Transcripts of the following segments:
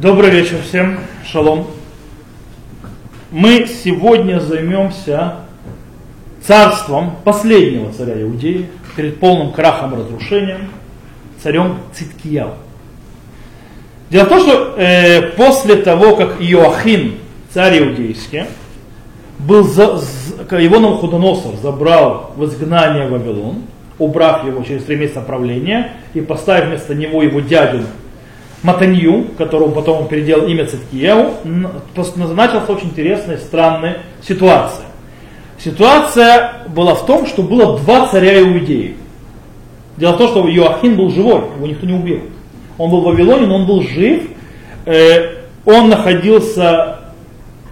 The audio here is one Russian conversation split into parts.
Добрый вечер всем. Шалом. Мы сегодня займемся царством последнего царя Иудеи перед полным крахом разрушением, царем Циткияу. Дело в том, что э, после того, как Иоахин, царь иудейский, был за, за, его Навуходоносор забрал в изгнание Вавилон, убрав его через три месяца правления и поставив вместо него его дядю Матанью, которому потом он переделал имя Циткиеву, началась очень интересная, странная ситуация. Ситуация была в том, что было два царя Иудеи. Дело в том, что Иоахин был живой, его никто не убил. Он был в Вавилоне, но он был жив. Э, он находился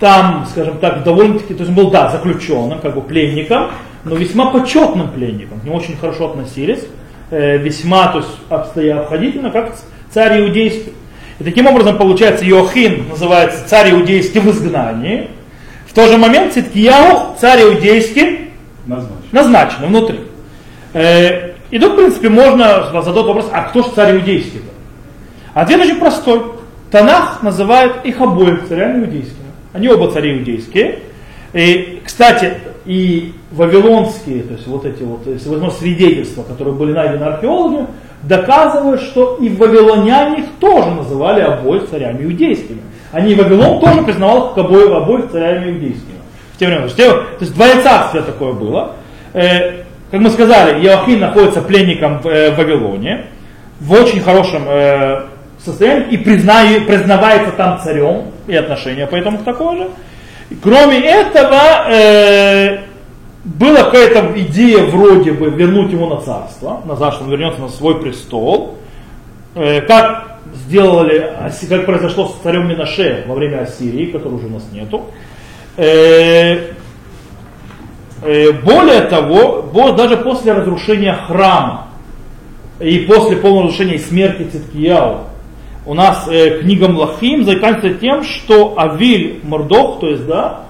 там, скажем так, довольно-таки, то есть он был, да, заключенным, как бы пленником, но весьма почетным пленником. К нему очень хорошо относились, э, весьма, то есть обстоя обходительно, как царь иудейский. И таким образом, получается, Иохин называется царь иудейский в изгнании. В тот же момент Циткияу царь иудейский назначен, назначен внутри. Э, и тут, в принципе, можно задать вопрос, а кто же царь иудейский? Ответ очень простой. Танах называет их обоих царями иудейскими. Они оба цари иудейские. И, кстати, и вавилонские, то есть вот эти вот, свидетельства, которые были найдены археологами, доказывают, что и вавилоняне их тоже называли обоих царями иудейскими. Они Вавилон тоже признавал их обоих, обоих царями иудейскими. В те времена. То есть двоецарствие такое было. Э, как мы сказали, Иоахин находится пленником в э, Вавилоне, в очень хорошем э, состоянии и признаю, признавается там царем, и отношение поэтому такое же. Кроме этого, была какая-то идея вроде бы вернуть его на царство, назад, что он вернется на свой престол, э, как сделали, как произошло с царем Минаше во время Ассирии, которого уже у нас нету. Э, э, более того, даже после разрушения храма и после полного разрушения и смерти Циткияу, у нас книга Млахим заканчивается тем, что Авиль Мордох, то есть, да,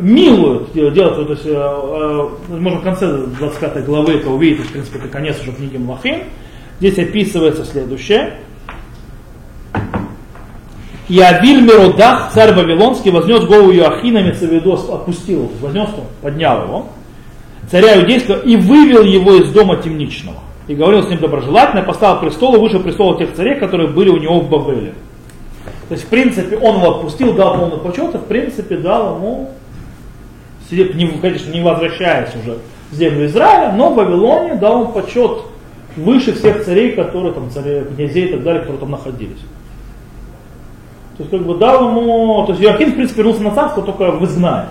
милуют, делают, то есть, э, э, можно в конце 25 главы это увидеть, в принципе, это конец уже книги Млахим. Здесь описывается следующее. И Авиль Миродах, царь Вавилонский, вознес голову Иоахина, виду, опустил, вознес его, поднял его, царя иудейского, и вывел его из дома темничного. И говорил с ним доброжелательно, поставил престол и выше престола тех царей, которые были у него в Бабеле. То есть, в принципе, он его отпустил, дал полный почет, и, в принципе, дал ему сидеть, не, конечно, не возвращаясь уже в землю Израиля, но в Вавилоне дал ему почет выше всех царей, которые там, царей, князей и так далее, которые там находились. То есть, как бы дал ему, то есть Иоахим, в принципе, вернулся на царство только в изгнании.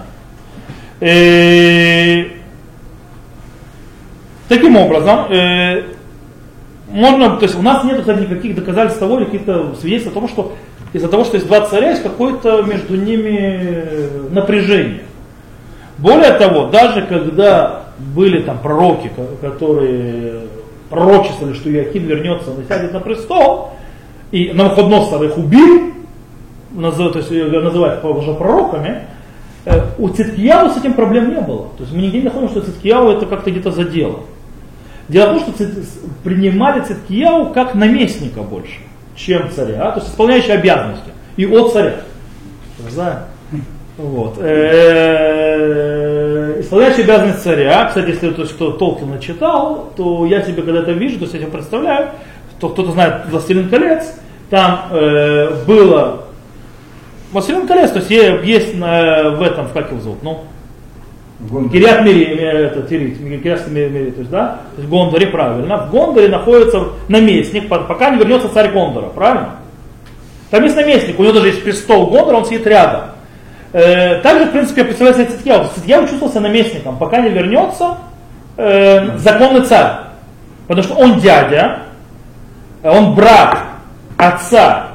И... Э, таким образом, э, можно, то есть у нас нет, кстати, никаких доказательств того, или каких-то свидетельств о том, что из-за того, что есть два царя, есть какое-то между ними напряжение. Более того, даже когда были там пророки, которые пророчествовали, что Иаким вернется, он сядет на престол, и на Навуходоносор их убил, называют, то есть называют уже пророками, э, у Циткияу с этим проблем не было. То есть мы нигде не находим, что Циткияу это как-то где-то задело. Дело в том, что принимали Циткияу как наместника больше, чем царя, то есть исполняющий обязанности. И от царя. Знаем? Вот. Э, исполняющий обязанность царя, кстати, если то, что Толкина читал, то я себе когда это вижу, то есть я себе представляю, то кто-то знает «Властелин колец», там э, было «Властелин колец», то есть есть э, в этом, как его зовут, ну, Кириат Мири, это Тирит, Кириат Мири, то есть, да, то есть Гондоре, правильно. В Гондоре находится наместник, пока не вернется царь Гондора, правильно? Там есть наместник, у него даже есть престол Гондора, он сидит рядом. Э, также, в принципе, представляется Циткияу. Циткияу чувствовался наместником, пока не вернется э, законный царь. Потому что он дядя, он брат отца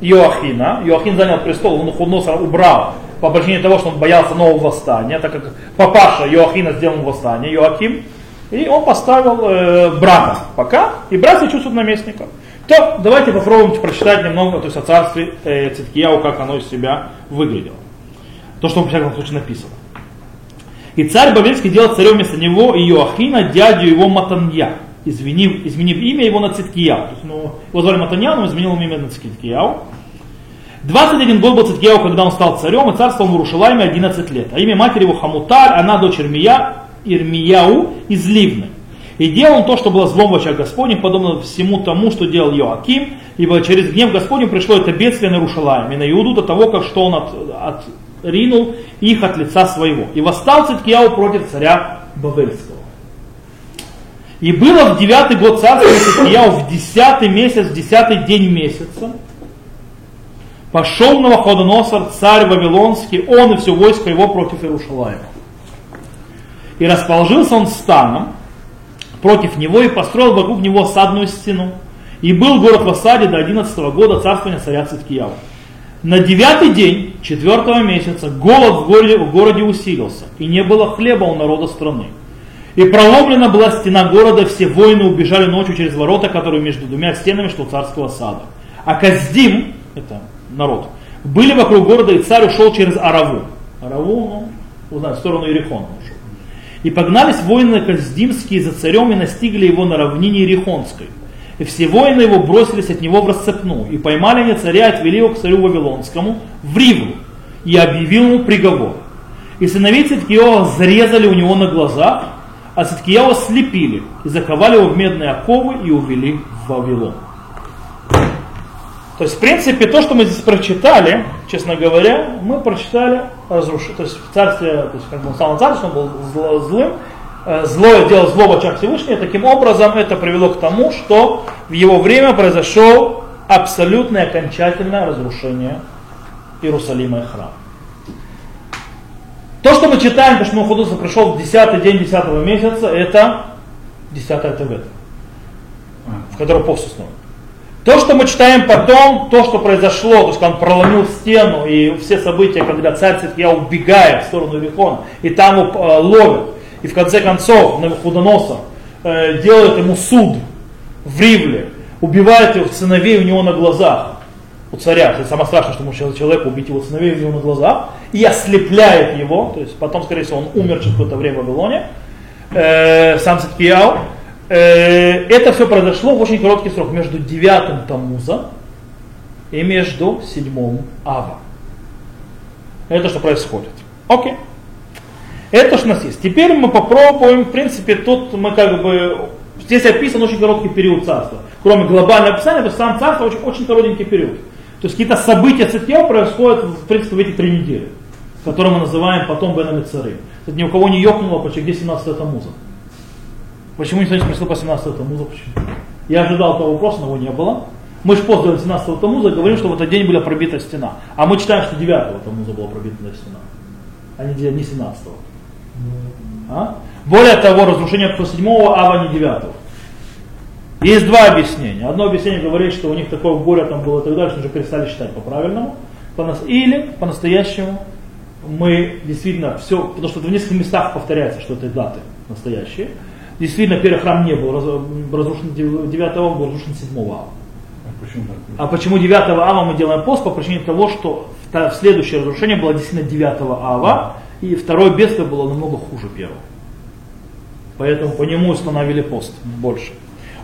Иоахина. Иоахин занял престол, он Худноса убрал по причине того, что он боялся нового восстания, так как папаша Иоахина сделал восстание, Иоахим, и он поставил э, брата пока, и брат себя чувствует наместника. То давайте попробуем прочитать немного то есть, о царстве э, Циткияу, как оно из себя выглядело. То, что в всяком случае написано. И царь Бавельский делал царем вместо него Иоахина, дядю его Матанья, изменив, изменив имя его на Циткияу. То есть, ну, его звали Матанья, но изменил имя на Циткияу. 21 год был Циткияу, когда он стал царем, и царствовал в Иерушалайме 11 лет. А имя матери его Хамуталь, она дочь Ирмия, Ирмияу из Ливны. И делал он то, что было злом в очах Господним, подобно всему тому, что делал Йоаким, ибо через гнев Господню пришло это бедствие на Иерушалайм, и на Иуду до того, как что он от, отринул их от лица своего. И восстал Циткияу против царя Бавельского. И было в девятый год царства Циткияу в десятый месяц, в десятый день месяца, пошел Новоходоносор, царь Вавилонский, он и все войско его против Иерушалаема. И расположился он станом против него и построил вокруг него садную стену. И был город в осаде до 11 года царствования царя Циткияу. На девятый день четвертого месяца голод в городе, в городе усилился, и не было хлеба у народа страны. И проломлена была стена города, все воины убежали ночью через ворота, которые между двумя стенами, что царского сада. А Каздим, это народ, были вокруг города, и царь ушел через Араву. Араву, ну, узнать, в сторону Ирихона ушел. И погнались воины Каздимские за царем и настигли его на равнине Ирихонской. И все воины его бросились от него в расцепну. И поймали они царя, отвели его к царю Вавилонскому в Риву. И объявил ему приговор. И сыновей Циткиова зарезали у него на глазах, а Циткиява слепили и заковали его в медные оковы и увели в Вавилон. То есть, в принципе, то, что мы здесь прочитали, честно говоря, мы прочитали разрушение. То есть, в царстве, то есть, как бы он на царстве, он был злым, злое дело зло в очах Всевышнего, таким образом это привело к тому, что в его время произошло абсолютное окончательное разрушение Иерусалима и храма. То, что мы читаем, то, что Мухадуса пришел в 10 день 10 месяца, это 10 Тевет, в котором пост установлен. То, что мы читаем потом, то, что произошло, то есть он проломил стену, и все события, когда царь Циткия убегает в сторону Вихона, и там его э, ловят, и в конце концов Навуходоносор э, делает ему суд в Ривле, убивает его сыновей у него на глазах, у царя, это самое страшное, что может человеку убить его сыновей у него на глазах, и ослепляет его, то есть потом, скорее всего, он умер через какое-то время в Вавилоне, э, сам Циткияу, э, это все произошло в очень короткий срок, между 9 Тамуза и между 7 Ава. Это что происходит. Окей. Это что у нас есть. Теперь мы попробуем, в принципе, тут мы как бы, здесь описан очень короткий период царства. Кроме глобального описания, то сам царство очень, очень коротенький период. То есть какие-то события цитья происходят, в принципе, в эти три недели, которые мы называем потом Бенами цары. Ни у кого не ёкнуло, почему где 17 Тамуза. Почему никто не спросил по 17 Тамуза? Почему? Я ожидал этого вопроса, но его не было. Мы же после 17 Тамуза говорим, что в этот день была пробита стена. А мы читаем, что 9 Тамуза была пробита стена, а не 17 а? Более того, разрушение 7 ава не 9 есть два объяснения. Одно объяснение говорит, что у них такое горе там было и так далее, что уже перестали считать по-правильному. Или по-настоящему мы действительно все, потому что в нескольких местах повторяется, что это даты настоящие. Действительно, первый храм не был разрушен 9 ава, был разрушен 7 ава. А почему, а почему 9 ава мы делаем пост? По причине того, что следующее разрушение было действительно 9 ава, и второе бедствие было намного хуже первого. Поэтому по нему установили пост больше.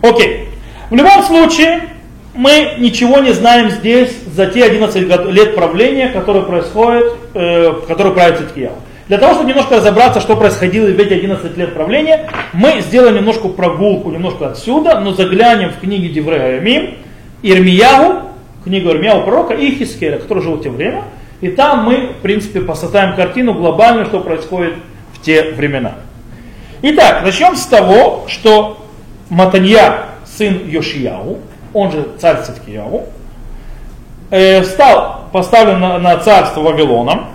Окей. В любом случае, мы ничего не знаем здесь за те 11 лет правления, которые происходят, э, которые правит Циткияу. Для того, чтобы немножко разобраться, что происходило в эти 11 лет правления, мы сделаем немножко прогулку, немножко отсюда, но заглянем в книги Деврея Мим, Ирмиягу, книгу Ирмияу пророка и Хискеля, который жил в те время. И там мы, в принципе, посмотрим картину глобальную, что происходит в те времена. Итак, начнем с того, что Матанья, сын Йошияу, он же царь Циткияу, э, стал поставлен на, на царство Вавилоном,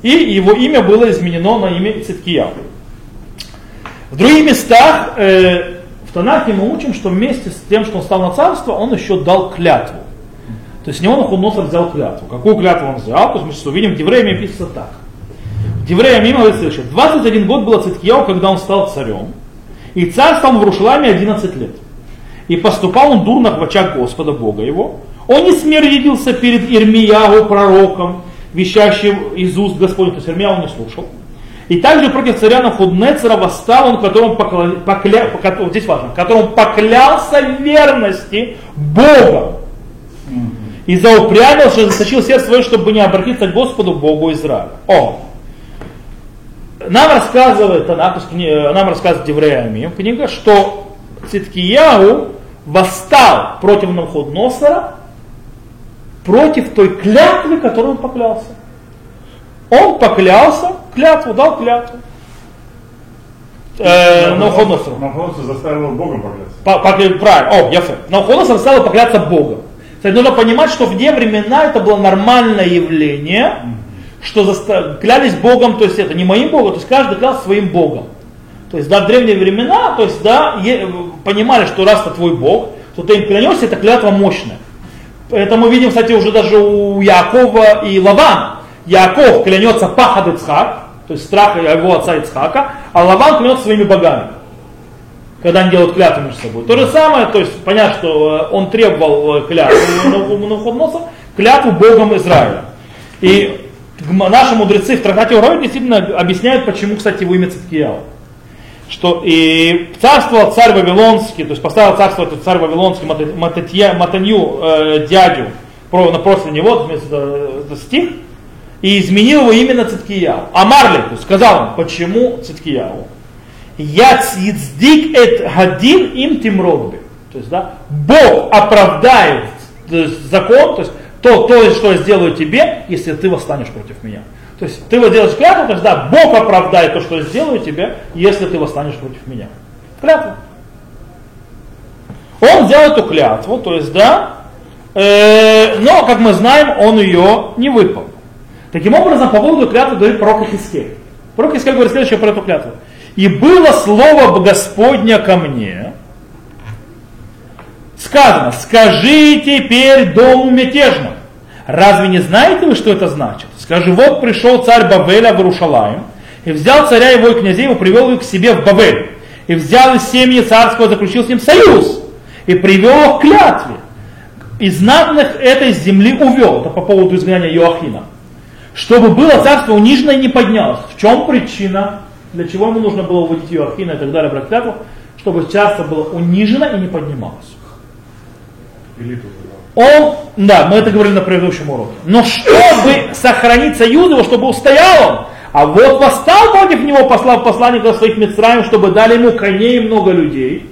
и его имя было изменено на имя Циткияу. В других местах э, в Танахе мы учим, что вместе с тем, что он стал на царство, он еще дал клятву. То есть с него Нахуносор взял клятву. Какую клятву он взял? То есть мы сейчас увидим, в Девреями пишется так. В Девреями мы слышим, 21 год было Циткияу, когда он стал царем. И царствовал в Рушламе 11 лет. И поступал он дурно в очах Господа Бога его. Он не смирился перед Ирмиягу, пророком, вещащим из уст Господня. То есть Ирмияу не слушал. И также против царя Нахуднецера восстал он, которому покля... покля... здесь важно, которому поклялся верности Бога. И заупрямился, засочил сердце свое, чтобы не обратиться к Господу Богу Израиля. О! Нам рассказывает, она, нам рассказывает Деврея книга, что Циткияу восстал против Навходносора, против той клятвы, которую он поклялся. Он поклялся, клятву, дал клятву. Э, Навходоносор. Навходоносор заставил Богом покляться. По, по, правильно, о, я Навходоносор заставил покляться Богом. Кстати, нужно понимать, что в те времена это было нормальное явление, что клялись Богом, то есть это не моим Богом, то есть каждый клялся своим Богом. То есть, да, в древние времена, то есть, да, понимали, что раз это твой Бог, то ты им клянешься, это клятва мощная. Это мы видим, кстати, уже даже у Якова и Лавана. Яков клянется пахад Ицхак, то есть страх его отца Ицхака, а Лаван клянется своими богами, когда они делают клятву между собой. То же самое, то есть понятно, что э, он требовал э, клятву Навуходоносора, клятву Богом Израиля. И наши мудрецы в трактате Уравит действительно объясняют, почему, кстати, его имя Циткияу. Что и царствовал царь Вавилонский, то есть поставил царство этот царь Вавилонский Мататья, Матанью э, дядю на после него, вместо это стих, и изменил его именно Циткияу. А Марли, сказал он, почему Циткияу? Я цицдик эт гадин им тимродби. То есть, да, Бог оправдает то есть, закон, то есть то, то, что я сделаю тебе, если ты восстанешь против меня. То есть ты вот делаешь клятву, то есть да, Бог оправдает то, что я сделаю тебе, если ты восстанешь против меня. Клятву. Он сделал эту клятву, то есть да, э, но, как мы знаем, он ее не выполнил. Таким образом, по поводу клятвы говорит пророк Хискель. Пророк Хискель говорит следующее про эту клятву. И было слово Господня ко мне, сказано, скажи теперь дому мятежному. Разве не знаете вы, что это значит? Скажи, вот пришел царь Бавеля в Иерушалаем, и взял царя его и князей, и привел их к себе в Бавель. И взял из семьи царского, заключил с ним союз, и привел их к клятве. И знатных этой земли увел. Это по поводу изгнания Иоахина. Чтобы было царство унижено и не поднялось. В чем причина? Для чего ему нужно было уводить Иоахина и так далее, брать клятву? Чтобы царство было унижено и не поднималось. Он, да, мы это говорили на предыдущем уроке. Но чтобы сохранить союз его, чтобы устоял он, а вот восстал против него, послав посланников своих Мицраем, чтобы дали ему коней и много людей.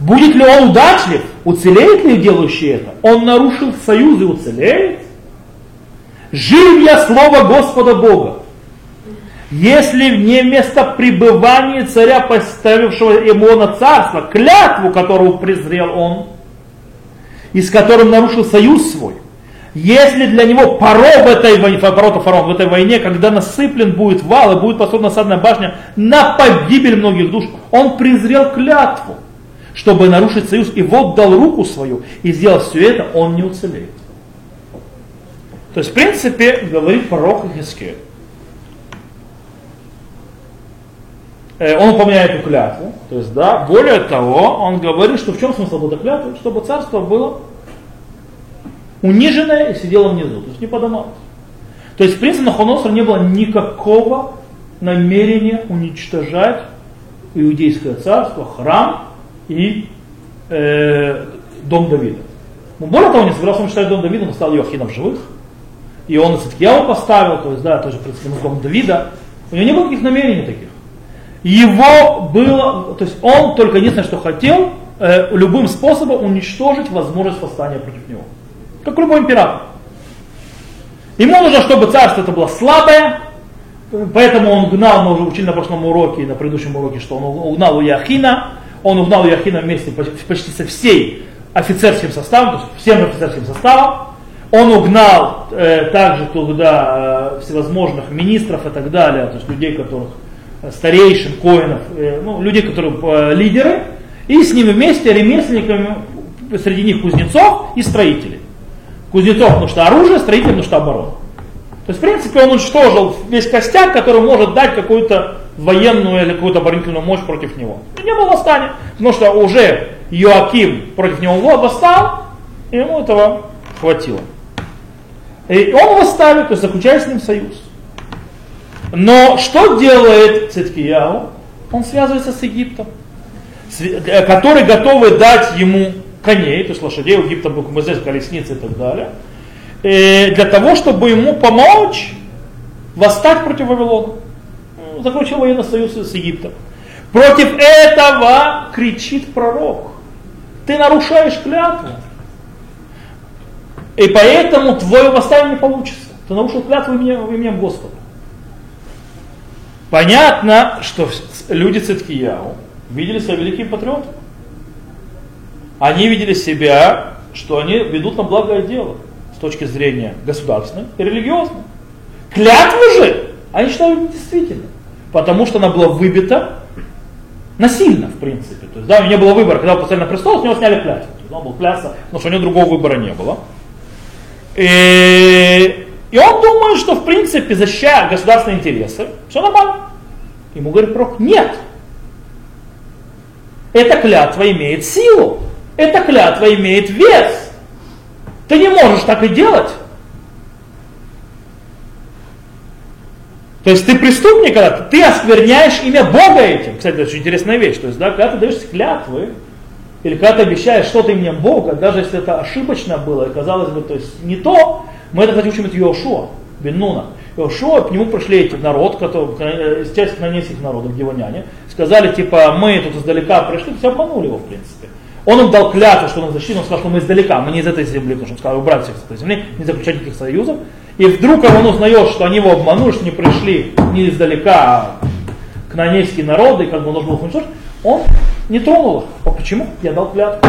Будет ли он удачлив? Уцелеет ли делающий это? Он нарушил союз и уцелеет? Жив я слово Господа Бога. Если не место пребывания царя, поставившего ему на царство, клятву, которую презрел он, и с которым нарушил союз свой. Если для него порог в этой войне, порог фараон в этой войне, когда насыплен будет вал и будет построена насадная башня на погибель многих душ, он презрел клятву, чтобы нарушить союз, и вот дал руку свою, и сделал все это, он не уцелеет. То есть, в принципе, говорит пророк Хискель. Он упоминает эту клятву. То есть, да, более того, он говорит, что в чем смысл этой клятвы? Чтобы царство было униженное и сидело внизу, то есть не поднималось. То есть, в принципе, на Хоносор не было никакого намерения уничтожать иудейское царство, храм и э, дом Давида. Но более того, не собирался уничтожать дом Давида, он стал Иохином живых. И он и Циткияу поставил, то есть, да, тоже, в принципе, дом Давида. У него не было никаких намерений таких его было, то есть он только единственное, что хотел, э, любым способом уничтожить возможность восстания против него. Как любой император. Ему нужно, чтобы царство это было слабое, поэтому он гнал, мы уже учили на прошлом уроке на предыдущем уроке, что он угнал у Яхина, он угнал у Яхина вместе почти со всей офицерским составом, то есть всем офицерским составом. Он угнал э, также туда э, всевозможных министров и так далее, то есть людей, которых старейшин, коинов, э, ну, людей, которые э, лидеры, и с ними вместе ремесленниками, среди них кузнецов и строителей. Кузнецов, потому что оружие, строителей, потому что оборона. То есть, в принципе, он уничтожил весь костяк, который может дать какую-то военную или какую-то оборонительную мощь против него. И не было восстания, потому что уже Иоаким против него восстал, и ему этого хватило. И он восставит, то есть заключает с ним союз. Но что делает Циткияу? Он связывается с Египтом, э, который готовы дать ему коней, то есть лошадей, у Египта был, мы здесь колесницы и так далее, и для того, чтобы ему помочь восстать против Вавилона. Заключил военный союз с Египтом. Против этого кричит пророк. Ты нарушаешь клятву. И поэтому твое восстание не получится. Ты нарушил клятву именем, именем Господа. Понятно, что люди Циткияу видели себя великим патриотом. Они видели себя, что они ведут на благое дело с точки зрения государственной и религиозной. Клятву же они считают недействительной, потому что она была выбита насильно, в принципе. То есть, да, у него не было выбора, когда он поставили на престол, с него сняли клятву. То есть, он был клясться, потому что у него другого выбора не было. И, и он думает, что в принципе защищая государственные интересы, все нормально. Ему говорит пророк, нет. Эта клятва имеет силу. Эта клятва имеет вес. Ты не можешь так и делать. То есть ты преступник, когда ты оскверняешь имя Бога этим. Кстати, это очень интересная вещь. То есть, да, когда ты даешь клятвы, или когда ты обещаешь что-то именем Бога, даже если это ошибочно было, и казалось бы, то есть не то, мы это хотим учим от Йошуа, Бен Йошуа, к нему пришли эти народ, который, часть нескольких народов, дивоняне, сказали, типа, мы тут издалека пришли, все обманули его, в принципе. Он им дал клятву, что он защитит, он сказал, что мы издалека, мы не из этой земли, потому что он сказал, убрать всех с этой земли, не заключать никаких союзов. И вдруг он узнает, что они его обманули, что не пришли не издалека, а к нанейские народы, и как бы он должен был уничтожить, он не тронул их. А почему? Я дал клятву.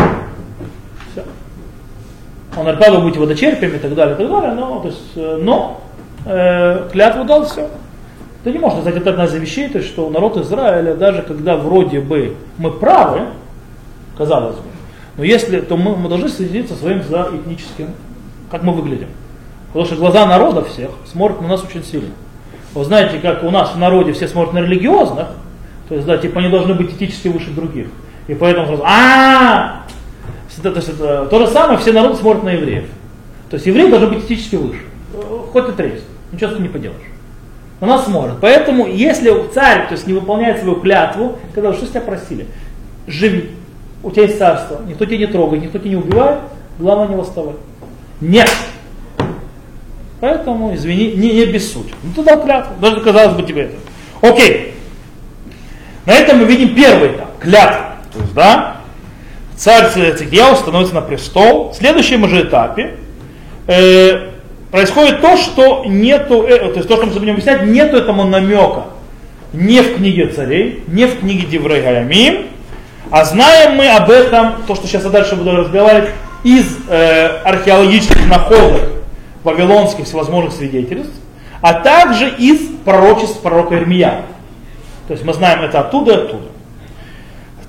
Все. Он говорит, правда, вы будете водочерпиями и так далее, и так далее, но, то есть, э, но э, клятву дал, все. Ты не можешь сказать, это одна из вещей, то что народ Израиля, даже когда вроде бы мы правы, казалось бы, но если, то мы, мы должны следить со своим за этническим, как мы выглядим. Потому что глаза народа всех смотрят на нас очень сильно. Вы знаете, как у нас в народе все смотрят на религиозных, то есть, да, типа они должны быть этически выше других. И поэтому сразу, а то, есть, это, то же самое, все народы смотрят на евреев. То есть евреи должны быть этически выше. Хоть и трейс. Ничего ты не поделаешь. На нас смотрят. Поэтому, если царь то есть, не выполняет свою клятву, когда что с тебя просили, живи, у тебя есть царство, никто тебя не трогает, никто тебя не убивает, главное не восставать. Нет! Поэтому, извини, не, не обессудь. Ну ты дал клятву, даже казалось бы тебе это. Окей. На этом мы видим первый этап, клятва. То есть, да, царь Цигьяу становится на престол. В следующем же этапе э, происходит то, что нету, э, то есть то, что мы будем объяснять, нету этому намека. Не в книге царей, не в книге Деврей а знаем мы об этом, то, что сейчас я дальше буду разговаривать, из э, археологических находок вавилонских всевозможных свидетельств, а также из пророчеств пророка Ирмия. То есть мы знаем это оттуда и оттуда.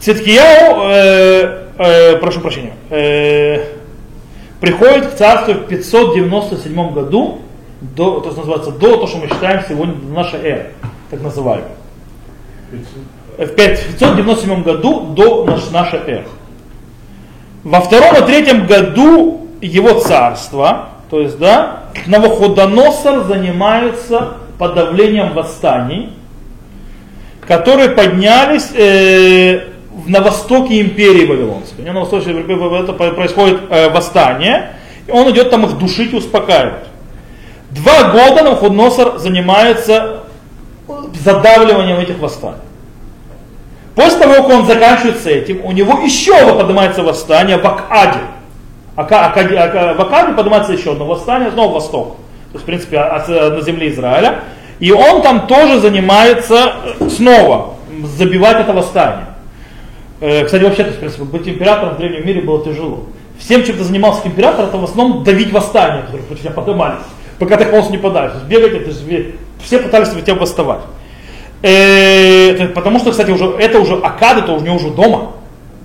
Циткияу, э, э, прошу прощения, э, приходит к царству в 597 году, до, то есть называется до того, что мы считаем сегодня до нашей эры, так называемой. В 597 году до нашей эры. Во втором и третьем году его царства, то есть, да, Навуходоносор занимается подавлением восстаний, которые поднялись э, на востоке империи Вавилонской. У него на востоке это происходит э, восстание, и он идет там их душить и успокаивать. Два года Навуходоносор занимается задавливанием этих восстаний. После того, как он заканчивает с этим, у него еще поднимается восстание в Акаде. В Акаде поднимается еще одно восстание, снова восток. То есть, в принципе, на земле Израиля. И он там тоже занимается э, снова забивать это восстание. Э, кстати, вообще, то есть, в принципе, быть императором в древнем мире было тяжело. Всем, чем ты занимался император, это в основном давить восстание, которые против тебя поднимались, пока ты полностью не подальше. Бегать, это же, все пытались тебя восставать. Э, потому что, кстати, уже, это уже Акад, это у него уже дома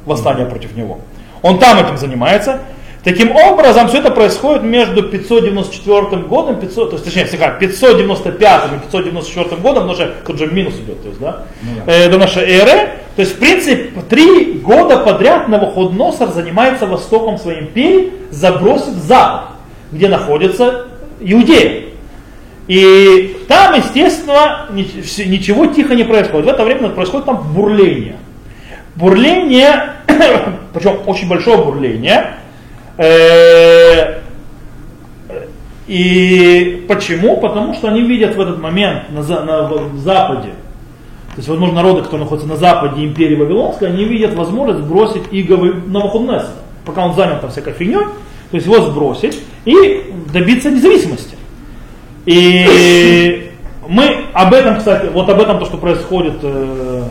восстание против него. Он там этим занимается. Таким образом, все это происходит между 594 годом, 500, то есть, точнее, всегда 595 и 594 годом, но же тут же минус идет, то есть, да, ну, да. Э, до нашей эры. То есть, в принципе, три года подряд Навуходоносор занимается востоком своей империи, забросив запад, где находится Иудея. И там, естественно, ничего тихо не происходит. В это время происходит там бурление. Бурление, причем очень большое бурление, и почему? Потому что они видят в этот момент на, на, в Западе, то есть, возможно, народы, которые находятся на западе империи Вавилонской, они видят возможность бросить иговы Навуходнесера, пока он занят там всякой фигней, то есть его сбросить и добиться независимости. И мы об этом, кстати, вот об этом то, что происходит, э,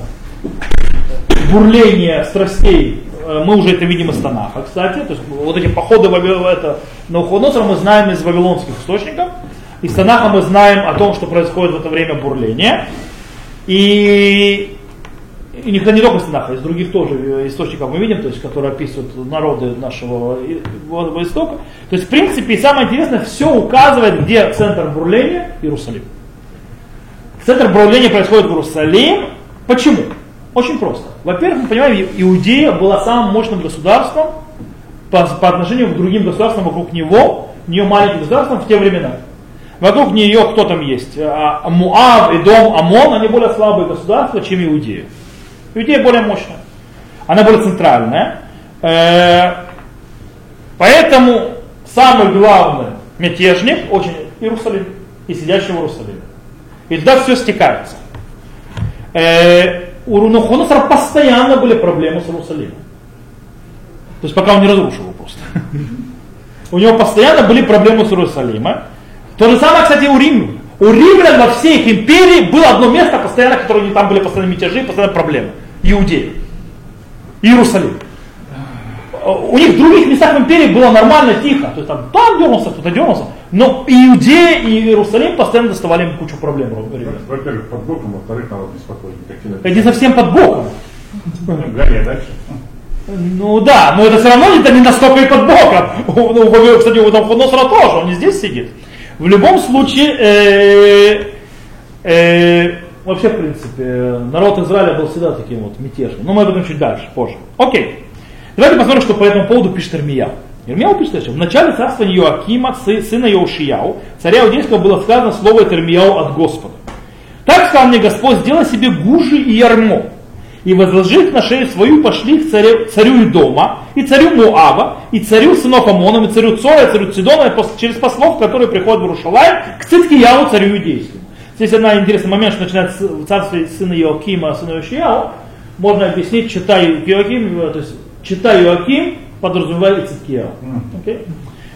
бурление страстей, э, мы уже это видим из Танаха, кстати, то есть вот эти походы на Уходоносора мы знаем из вавилонских источников, из Танаха мы знаем о том, что происходит в это время бурление, и и не, не только из Танаха, из других тоже источников мы видим, то есть, которые описывают народы нашего Востока. То есть, в принципе, самое интересное, все указывает, где центр бурления Иерусалим. Центр бурления происходит в Иерусалим. Почему? Очень просто. Во-первых, мы понимаем, Иудея была самым мощным государством по, по отношению к другим государствам вокруг него, нее маленьким государством в те времена. Вокруг нее кто там есть? А, Муав, Идом, Амон, они более слабые государства, чем Иудея. Иудея более мощная. Она более центральная. Э, поэтому самый главный мятежник очень Иерусалим и сидящий в Иерусалиме. И туда все стекается. У Навуходоносора постоянно были проблемы с Иерусалимом. То есть пока он не разрушил его просто. У него постоянно были проблемы с Иерусалимом. То же самое, кстати, у римлян. У римлян во всей их империи было одно место постоянно, которое там были постоянно мятежи, постоянно проблемы. Иудеи. Иерусалим. У них в других местах в империи было нормально, тихо. То есть там, там дернулся, кто-то дернулся. Но Иудея и Иерусалим постоянно доставали им кучу проблем. Во-первых, под боком, во-вторых, народ беспокоит. Это не совсем под боком. Горе дальше. Ну да, но это все равно это не настолько и под боком. Ну, кстати, у Навуходоносора тоже, он не здесь сидит. В любом случае, э, э, вообще, в принципе, народ Израиля был всегда таким вот мятежным. Но мы об этом чуть дальше, позже. Окей. Давайте посмотрим, что по этому поводу пишет Ирмия. Ирмияу пишет, что в начале царства Иоакима, сына Иошияу, царя Иудейского, было сказано слово Ирмияу от Господа. Так сказал мне Господь, сделай себе гужи и ярмо, и возложив на шею свою, пошли к царю, царю Идома, и царю Муава, и царю сынов Амоном, и царю Цора, и царю Цидона, через послов, которые приходят в Рушалай, к Циткияву, царю Иудейскому. Здесь одна интересный момент, что начинается царство сына Иоакима, сына Иошияу, можно объяснить, читаю Иоаким, то есть читаю Иоаким, подразумевает Циткияу. Окей?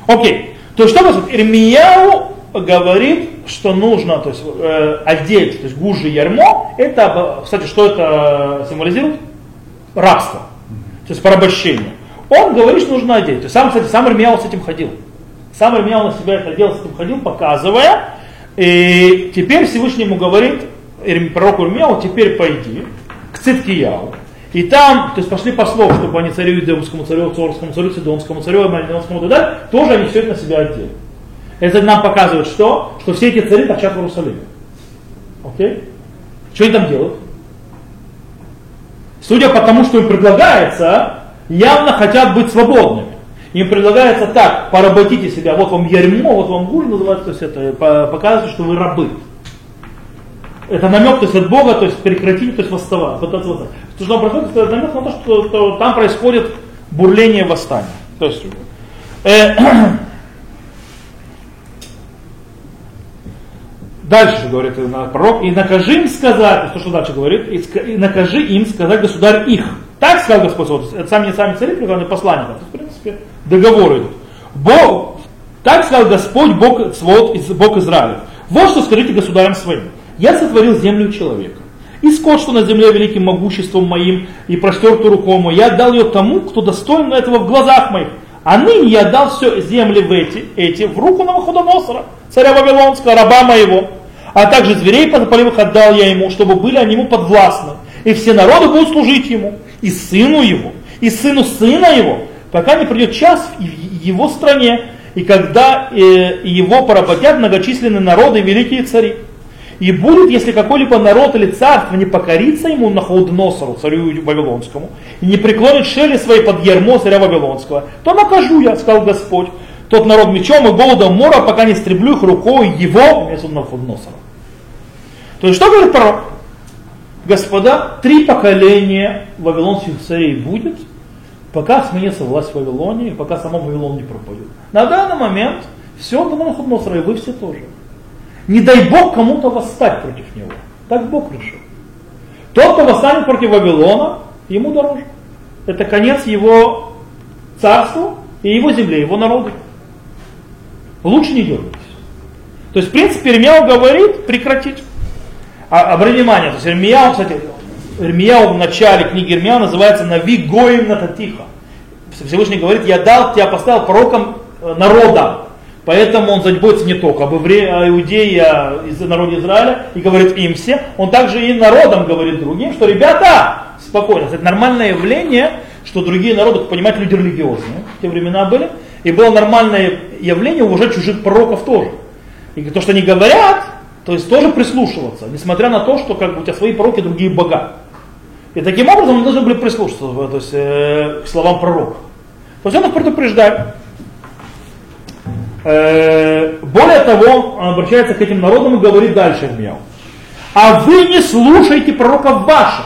Окей. То есть что происходит? Ирмияу говорит, что нужно то есть, э, одеть, то есть гужи ярмо, это, кстати, что это символизирует? Рабство, то есть порабощение. Он говорит, что нужно одеть. То есть сам, кстати, сам Ирмияу с этим ходил. Сам Ирмияу на себя это делал, с этим ходил, показывая. И теперь Всевышний ему говорит, пророку Ирмияу, теперь пойди к Циткияу. И там, то есть пошли послов, чтобы они царю Идемскому, царю Цорскому, царю Сидонскому, царю Малинонскому и так далее, тоже они все это на себя одели. Это нам показывает что? Что все эти цари торчат в Иерусалиме. Окей? Что они там делают? Судя по тому, что им предлагается, явно хотят быть свободными. Им предлагается так, поработите себя, вот вам ярмо, вот вам гуль называется, то есть это показывает, что вы рабы. Это намек, то есть от Бога, то есть прекратить, то есть восставать. Это, вот. То, что происходит, это намек на то, что, что там происходит бурление восстания. То есть, э, Дальше говорит пророк, и накажи им сказать, то, что дальше говорит, и накажи им сказать государь их. Так сказал Господь, вот, это сами, сами цари, призванные есть, в принципе, договоры идут. Бог, так сказал Господь, Бог, свод, Бог Израиля. Вот что скажите государям своим. Я сотворил землю человека. И скот, что на земле великим могуществом моим, и простертую рукой мою, я отдал ее тому, кто достоин этого в глазах моих. А ныне я отдал все земли в эти, эти в руку Навуходоносора, царя Вавилонского, раба моего. А также зверей полевых отдал я ему, чтобы были они ему подвластны. И все народы будут служить ему, и сыну его, и сыну сына его, пока не придет час в его стране, и когда э, его поработят многочисленные народы и великие цари. И будет, если какой-либо народ или царство не покорится ему на Находоносору, царю Вавилонскому, и не преклонит шели свои под ермо царя Вавилонского, то накажу я, сказал Господь, тот народ мечом и голодом мора, пока не стреблю их рукой его, вместо Находоносора. То есть что говорит пророк? господа, три поколения вавилонских царей будет, пока сменится власть в Вавилоне, и пока сама Вавилон не пропадет. На данный момент все до Навуходоносора, и вы все тоже. Не дай Бог кому-то восстать против него. Так Бог решил. Тот, кто восстанет против Вавилона, ему дороже. Это конец его царству и его земле, его народу. Лучше не дергайтесь. То есть, в принципе, Ирмияу говорит прекратить. А, обратите внимание, то есть Ирмияу, кстати, Ирмияу в начале книги Ирмияу называется «Нави гоим нататиха». Всевышний говорит, я дал тебя, поставил пророком э, народа. Поэтому он заботится не только об евре, о иудее, о народе Израиля, и говорит им все, он также и народам говорит другим, что ребята, спокойно, это нормальное явление, что другие народы, понимать, люди религиозные, в те времена были, и было нормальное явление уважать чужих пророков тоже. И то, что они говорят, то есть тоже прислушиваться, несмотря на то, что как бы у тебя свои пророки, другие бога. И таким образом мы должны были прислушиваться то есть, э, к словам пророка. То есть он их предупреждает. Э, более того, он обращается к этим народам и говорит дальше Ирмияу. А вы не слушайте пророков ваших,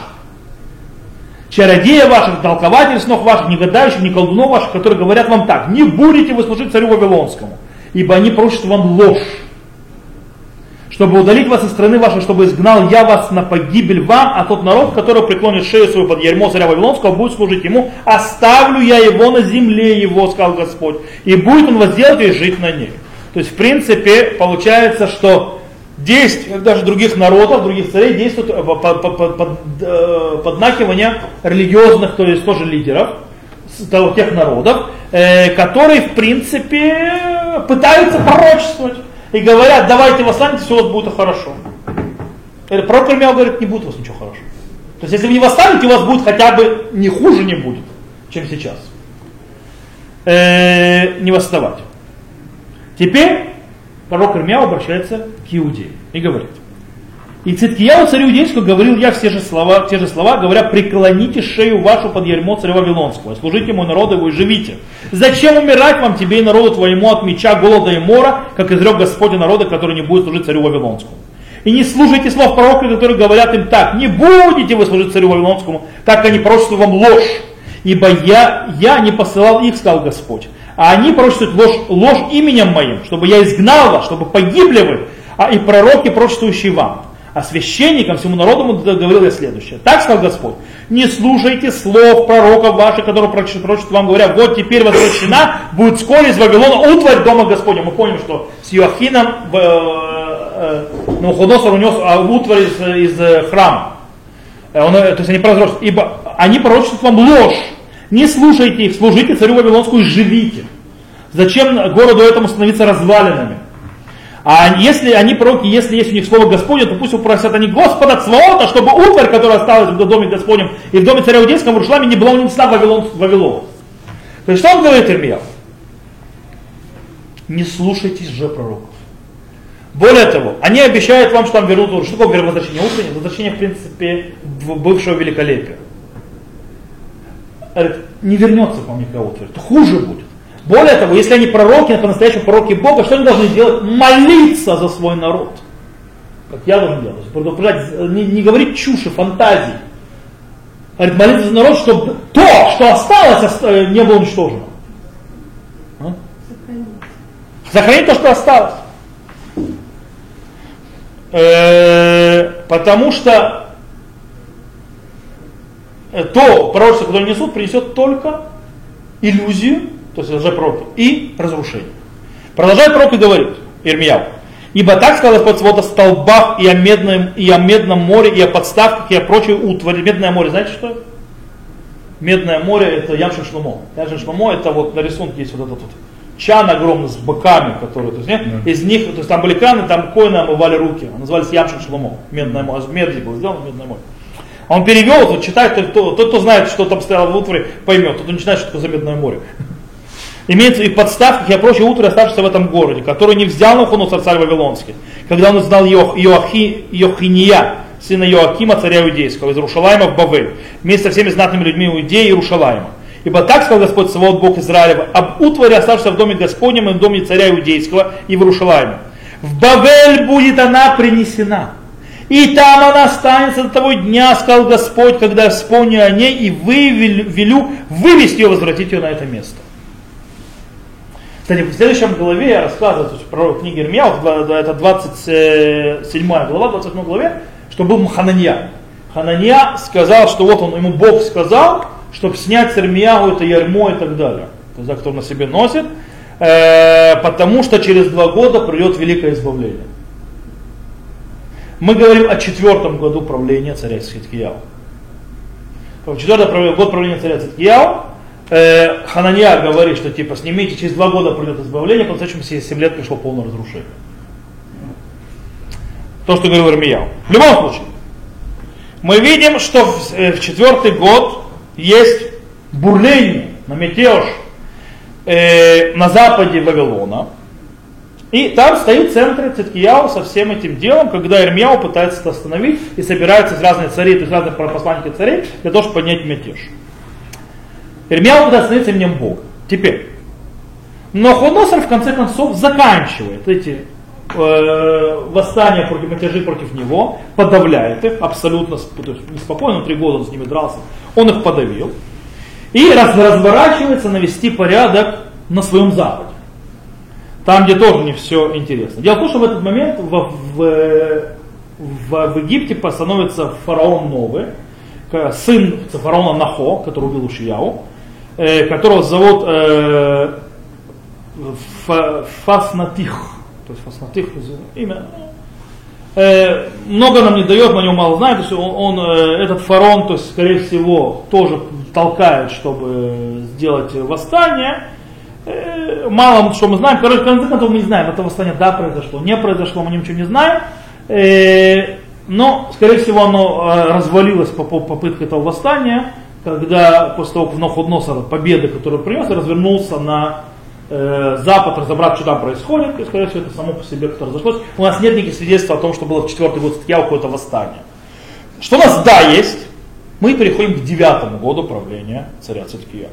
чародея ваших, толкователей снов ваших, не гадающих, не колдунов ваших, которые говорят вам так, не будете вы служить царю Вавилонскому, ибо они просят вам ложь чтобы удалить вас из страны вашей, чтобы изгнал я вас на погибель вам, а тот народ, который преклонит шею свою под ярмо царя Вавилонского, будет служить ему, оставлю я его на земле его, сказал Господь, и будет он возделать и жить на ней. То есть, в принципе, получается, что действия даже других народов, других царей действуют под, под, под, под, э, поднакивание религиозных, то есть тоже лидеров, тех народов, э, которые, в принципе, пытаются пророчествовать и говорят, давайте восстаньте, все у вас будет хорошо. Или пророк Ирмияу говорит, не будет у вас ничего хорошего. То есть, если вы не восстанете, у вас будет хотя бы не хуже не будет, чем сейчас. Э, не восставать. Теперь пророк Ирмияу обращается к иудеям и говорит. И Циткияу царю иудейскому говорил я все же слова, те же слова, говоря, преклоните шею вашу под ярмо царя Вавилонского, служите ему народу его и живите. Зачем умирать вам, тебе и народу твоему от меча, голода и мора, как изрек Господь народа, который не будет служить царю Вавилонскому. И не слушайте слов пророка, которые говорят им так, не будете вы служить царю Вавилонскому, так они пророчествуют вам ложь. Ибо я, я не посылал их, сказал Господь. А они пророчествуют ложь, ложь именем моим, чтобы я изгнал вас, чтобы погибли вы, а и пророки, пророчествующие вам. А священникам, всему народу говорил я следующее. Так сказал Господь, не слушайте слов пророков ваших, которые пророчат вам, говоря, вот теперь возвращена, будет вскоре из Вавилона утварь дома Господня. Мы помним, что с Иоахином э, э, Навуходоносор унес а, утварь из, из э, храма. Он, то есть они прозрачны, ибо они пророчествуют вам ложь. Не слушайте их, служите царю Вавилонскую и живите. Зачем городу этому становиться развалинами? А если они пророки, если есть у них слово Господне, то пусть упросят они Господа Цваота, чтобы утварь, которая осталась в доме Господнем и в доме царя Иудейского в Рушламе, не была унесена в Вавилон. Вавилон. То есть что он говорит Ирмияу? Не слушайтесь же пророков. Более того, они обещают вам, что там вернут, что такое возвращение утреннее? Возвращение, в принципе, бывшего великолепия. Не вернется к вам никакая утварь, хуже будет. Более того, если они пророки, по-настоящему пророки Бога, что они должны делать? Молиться за свой народ. Как я должен делать. Предупреждать, не, не говорить чуши, фантазии. Говорит, молиться за народ, чтобы то, что осталось, э, не было уничтожено. А? Сохранить то, что осталось. Э, потому что то пророчество, которое несут, принесет только иллюзию то есть лжепророки, и разрушение. Продолжает пророк и говорит, Ирмияу, ибо так сказал Господь вот о столбах и о, медном, и о медном море, и о подставках, и о прочей утвари. Медное море, знаете что? Медное море это Ямшин Шломо. Ямшин Шломо это вот на рисунке есть вот этот вот чан огромный с боками, которые, то есть, нет, yeah. из них, то есть там были краны, там коины омывали руки, назывались Ямшин Шломо, медное море, меди было сделано медное море. А он перевел, вот читает, тот, кто знает, что там стояло в утваре, поймет, тот не знает, что такое за медное море. Имеется и подставки, и прочие утро оставшиеся в этом городе, который не взял на Нахунуса царь Вавилонский, когда он знал Йоахи, Йохиния, сына Йоакима, царя Иудейского, из Рушалайма в Бавель, вместе со всеми знатными людьми Иудеи и Рушалайма. Ибо так сказал Господь Савод Бог Израилева, об утваре оставшейся в доме Господнем и в доме царя Иудейского и в Рушалайме. В Бавель будет она принесена, И там она останется до того дня, сказал Господь, когда вспомню о ней и вывелю вывести ее, возвратить ее на это место. Кстати, в следующем главе я рассказываю, то есть про книги Ирмия, это 27 глава, 28 главе, что был Хананья. Хананья сказал, что вот он, ему Бог сказал, чтобы снять с Ирмиягу это ярмо и так далее, за кто на себе носит, э, потому что через два года придет великое избавление. Мы говорим о четвертом году правления царя Ситкияу. Четвертый год правления царя Циткияу, э, Хананья говорит, что типа снимите, через два года придет избавление, по следующем 7 лет пришло полное разрушение. То, что говорил Ирмияу. В любом случае, мы видим, что в, э, в четвертый год есть бурление, на метеж э, на западе Вавилона. И там стоит центр Циткияу со всем этим делом, когда Ирмияу пытается это остановить и собираются разные цари, то есть разные посланники царей для того, чтобы поднять мятеж. Ирмияу пытается остановить именем Бога. Теперь, но Ходосар в конце концов заканчивает эти э, восстания против мятежи против него, подавляет их абсолютно то неспокойно, три года он с ними дрался, он их подавил. И раз, разворачивается навести порядок на своем западе. Там, где тоже не все интересно. Дело в том, что в этот момент в, в, в, в Египте становится фараон новый, сын фараона Нахо, который убил Ушияу, э, которого зовут э, Фаснатих. То есть Фаснатих имя. Э, много нам не дает, мы о нем мало знаем. То есть он, он, э, этот фараон, то есть, скорее всего, тоже толкает, чтобы сделать восстание. Э, мало что мы знаем. Короче, в конце концов мы не знаем, это восстание да произошло, не произошло, мы ничего не знаем. Э, но, скорее всего, оно э, развалилось по попытке этого восстания, когда после того, как Нохудносор победы, которую принес, развернулся на э, Запад, разобрать, что там происходит, и, скорее всего, это само по себе как-то разошлось. У нас нет никаких свидетельств о том, что было в четвертый год Сатьяу какое-то восстание. Что у нас да есть, мы переходим к девятому году правления царя Циткияу.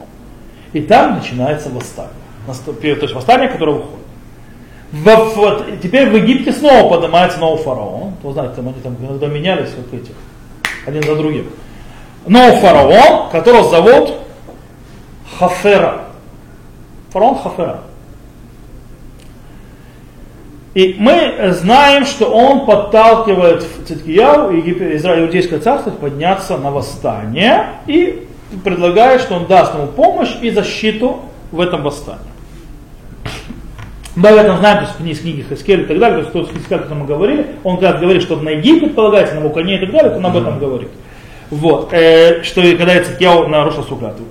И там начинается восстание. То есть восстание, которое выходит. В, вот, теперь в Египте снова поднимается новый фараон. Вы знаете, там они там иногда менялись вот этих, один за другим. Новый фараон, которого зовут Хафера. Фараон Хафера. И мы знаем, что он подталкивает Циткияу и иудейское царство подняться на восстание и предлагает, что он даст ему помощь и защиту в этом восстании. Мы об этом знаем, то есть из книги Хискель и так далее, то есть Хискель, о мы говорили, он когда говорит, что на Египет полагается, на Вукане и так далее, то он об этом говорит. Вот, э, что когда Циткияу нарушил свою клятву.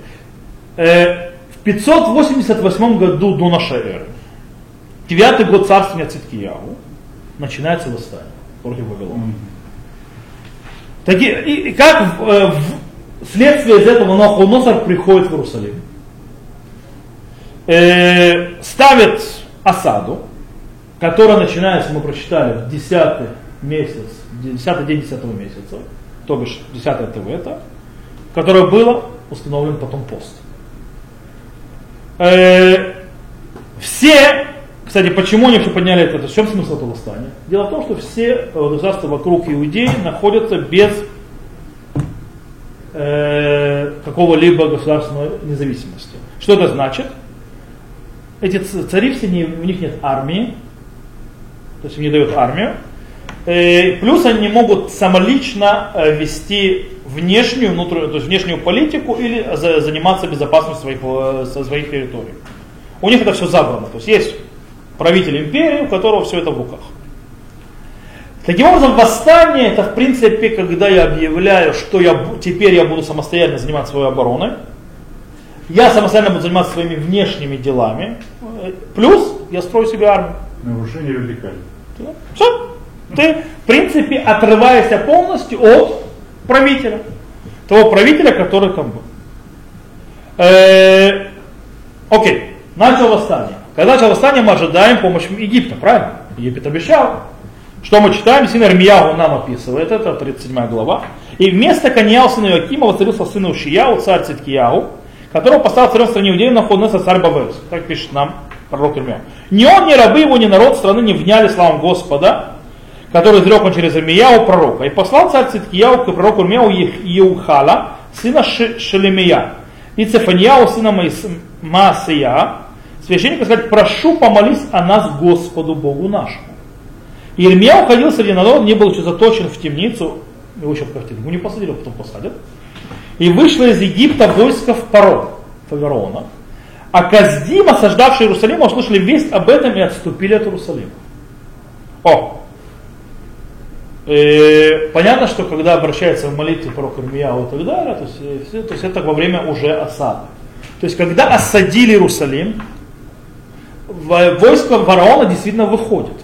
Э, в 588 году до нашей эры, девятый год царствования Циткияу, начинается восстание против Вавилона. Так и, и, и как э, в, следствие из этого Нахуносар приходит в Иерусалим, э, ставит осаду, которая начинается, мы прочитали, в 10 месяц, 10 день 10 месяца, то бишь 10 ТВ это, которое было установлен потом пост. Э, все, кстати, почему они вообще подняли это, в чем смысл этого восстания? Дело в том, что все государства вокруг Иудеи находятся без э, какого-либо государственной независимости. Что это значит? Эти цари все, не, у них нет армии, то есть им не дают армию, э, плюс они не могут самолично э, вести внешнюю, внутреннюю, то есть внешнюю политику или за, заниматься безопасностью своих, э, своих территорий. У них это все забрано. То есть есть правитель империи, у которого все это в руках. Таким образом, восстание это в принципе, когда я объявляю, что я, теперь я буду самостоятельно заниматься своей обороной, я самостоятельно буду заниматься своими внешними делами. Плюс я строю себе армию. Нарушение вертикали. Все. Ты, в принципе, отрываешься полностью от правителя. Того правителя, который там был. Э, окей, начал восстание. Когда начал восстание, мы ожидаем помощи Египта, правильно? Египет обещал. Что мы читаем? Сын Армияу нам описывает, это 37 глава. И вместо Каньяу сына Иоакима воцарился сын Ушияу, царь Циткияу, которого поставил царем стране Иудеи на Ходнеса царь Бавелс. Так пишет нам пророк Ирмия. Ни он, ни рабы его, ни народ страны не вняли славам Господа, который изрек он через Ирмияу пророка. И послал царь Циткияу к пророку Ирмияу Еухала, сына Шелемия, и Цефаньяу, сына Маасия, священника сказать, прошу помолись о нас Господу Богу нашему. Ирмия уходил среди народа, не был еще заточен в темницу, его еще в тюрьму не посадили, потом посадят. И вышло из Египта войско в Паро, фараона. А Каздим, осаждавший Иерусалим, услышали весть об этом и отступили от Иерусалима. О! И понятно, что когда обращается в молитве пророк Ирмияу и так далее, то есть, то есть это во время уже осады. То есть когда осадили Иерусалим, войско фараона действительно выходит.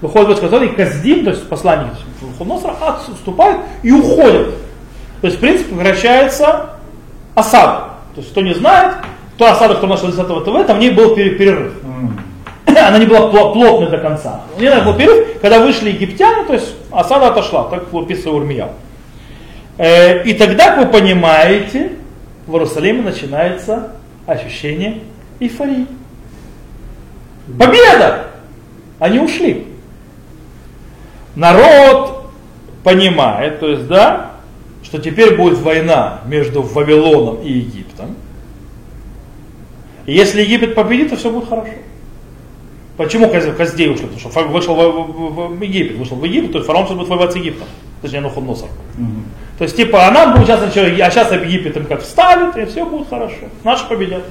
Выходит войско фараона, и Каздим, то есть посланник Худносра, отступает и уходит. То есть, в принципе, прекращается осада. То есть, кто не знает, то осада, кто начал с этого ТВ, там в ней был перерыв. Она не была плотной до конца. У нее был перерыв, когда вышли египтяне, то есть осада отошла, так описывал Урмиял. Э, и тогда, как вы понимаете, в Иерусалиме начинается ощущение эйфории. Победа! Они ушли. Народ понимает, то есть, да, что теперь будет война между Вавилоном и Египтом. И если Египет победит, то все будет хорошо. Почему Каздей ушел? Потому что вышел в, в, в Египет, вышел в Египет, то есть фараон будет воевать с Египтом. Точнее, Нухудносор. Угу. То есть, типа, а нам будет сейчас, а сейчас Египет им как вставит, и все будет хорошо. Наши победят.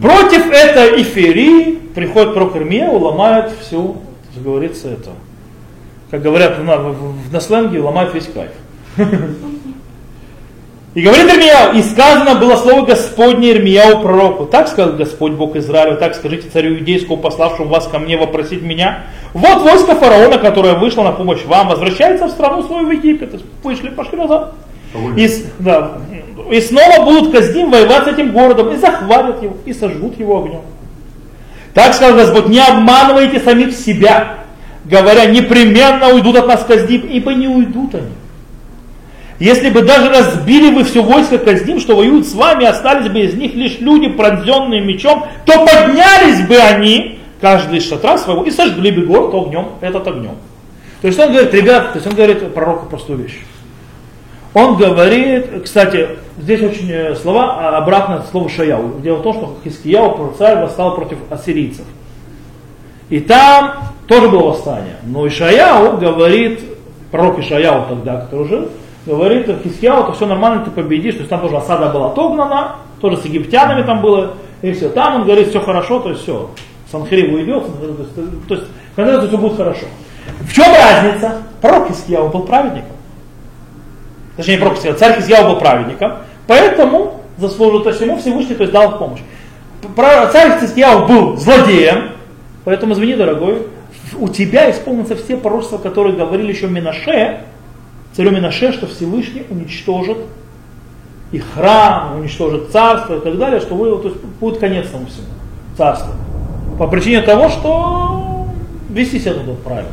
Против этой эфирии приходит Ирмия, ломает всю, как говорится, это. Как говорят на, на сленге, ломает весь кайф. И говорит Ирмияу, и сказано было слово Господне Ирмияу пророку. Так сказал Господь Бог Израиля, так скажите царю иудейскому, пославшему вас ко мне вопросить меня. Вот войско фараона, которое вышло на помощь вам, возвращается в страну свою в Египет. Вышли, пошли назад. И, да, и снова будут Каздим воевать с этим городом, и захватят его, и сожгут его огнем. Так сказал Господь, не обманывайте самих себя, говоря, непременно уйдут от нас Каздим, ибо не уйдут они. Если бы даже разбили вы все войско Каздим, что воюют с вами, остались бы из них лишь люди, пронзенные мечом, то поднялись бы они, каждый из шатра своего, и сожгли бы город огнем, этот огнем. То есть он говорит, ребят, то есть он говорит пророку простую вещь. Он говорит, кстати, здесь очень э, слова а обратно от слова Шаяу. Дело в том, что Хискияу, царь, восстал против ассирийцев. И там тоже было восстание. Но Ишаяу говорит, пророк Ишаяу тогда, который жил, говорит Хискияу, то все нормально, ты победишь. То есть там тоже осада была отогнана, тоже с египтянами там было, и все. Там он говорит, все хорошо, то есть все. Санхирив уйдет, то есть, то есть когда все будет хорошо. В чем разница? Пророк Хискияу был праведником. Точнее, пророк Хискияу, царь Хискияу был праведником, поэтому заслужил, то есть ему Всевышний то есть, дал помощь. Царь Хискияу был злодеем, поэтому извини, дорогой, у тебя исполнятся все пророчества, которые говорили еще Минаше, царю Минаше, что Всевышний уничтожит и храм, уничтожит царство и так далее, что вы, то есть, будет конец тому всему царству. По причине того, что вести себя тут правильно.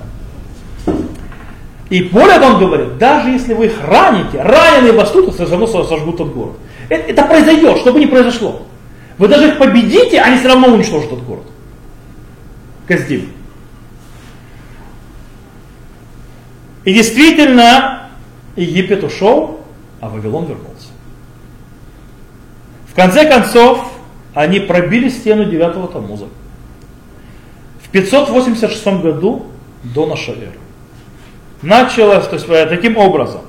И более того, он говорит, даже если вы их раните, раненые вас тут, все равно сожгут этот город. Это, это произойдет, что бы ни произошло. Вы даже их победите, они все равно уничтожат этот город. Каздим. И действительно, Египет ушел, а Вавилон вернулся. В конце концов, они пробили стену 9 Тамуза. В 586 году до нашей эры. Началось, то есть э, таким образом,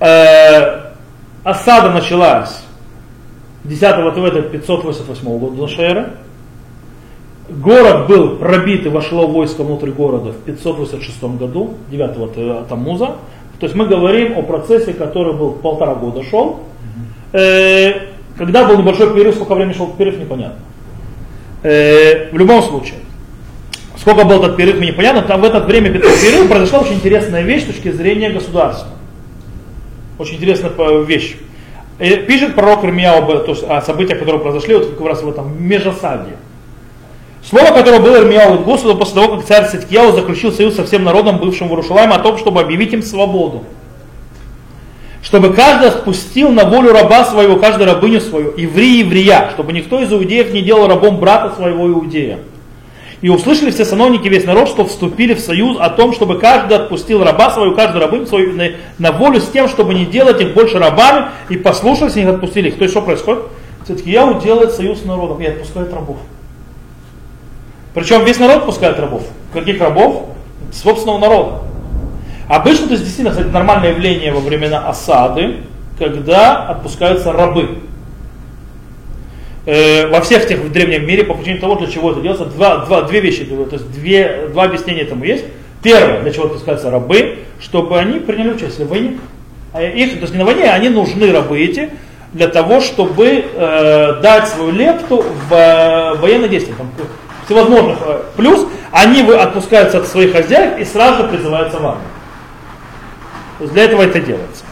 э, осада началась 10 ТВ 588 года до нашей эры. Город был пробит и вошло войско внутрь города в 586 году, 9 Тамуза. То есть мы говорим о процессе, который был полтора года шел. Э, когда был небольшой перерыв, сколько времени шел перерыв, непонятно. Э, в любом случае, сколько был этот перерыв, непонятно, там в это время перерыв произошла очень интересная вещь с точки зрения государства. Очень интересная вещь. И пишет пророк Ирмияу о событиях, которые произошли вот как раз в этом межосадье. Слово, которое было Ирмияу от после того, как царь Ситкияу заключил союз со всем народом, бывшим в Иерушалайме, о том, чтобы объявить им свободу. Чтобы каждый спустил на волю раба своего, каждую рабыню свою, евреи еврея, чтобы никто из иудеев не делал рабом брата своего иудея. И услышали все сановники, весь народ, что вступили в союз о том, чтобы каждый отпустил раба свою, каждую рабыню свою на, на волю с тем, чтобы не делать их больше рабами, и послушались, и них отпустили их. То есть что происходит? Все-таки я делает союз с народом и отпускает рабов. Причем весь народ пускает рабов. Каких рабов? Собственного народа. Обычно, то есть действительно, кстати, нормальное явление во времена осады, когда отпускаются рабы. Э, во всех тех в древнем мире, по причине того, для чего это делается, два, два, две вещи, то есть две, два объяснения этому есть. Первое, для чего отпускаются рабы, чтобы они приняли участие в войне. А их, то есть не на войне, они нужны рабы эти, для того, чтобы э, дать свою лепту в э, военные действия. Всевозможных. Э, плюс они отпускаются от своих хозяев и сразу призываются в армию. Для этого это делается.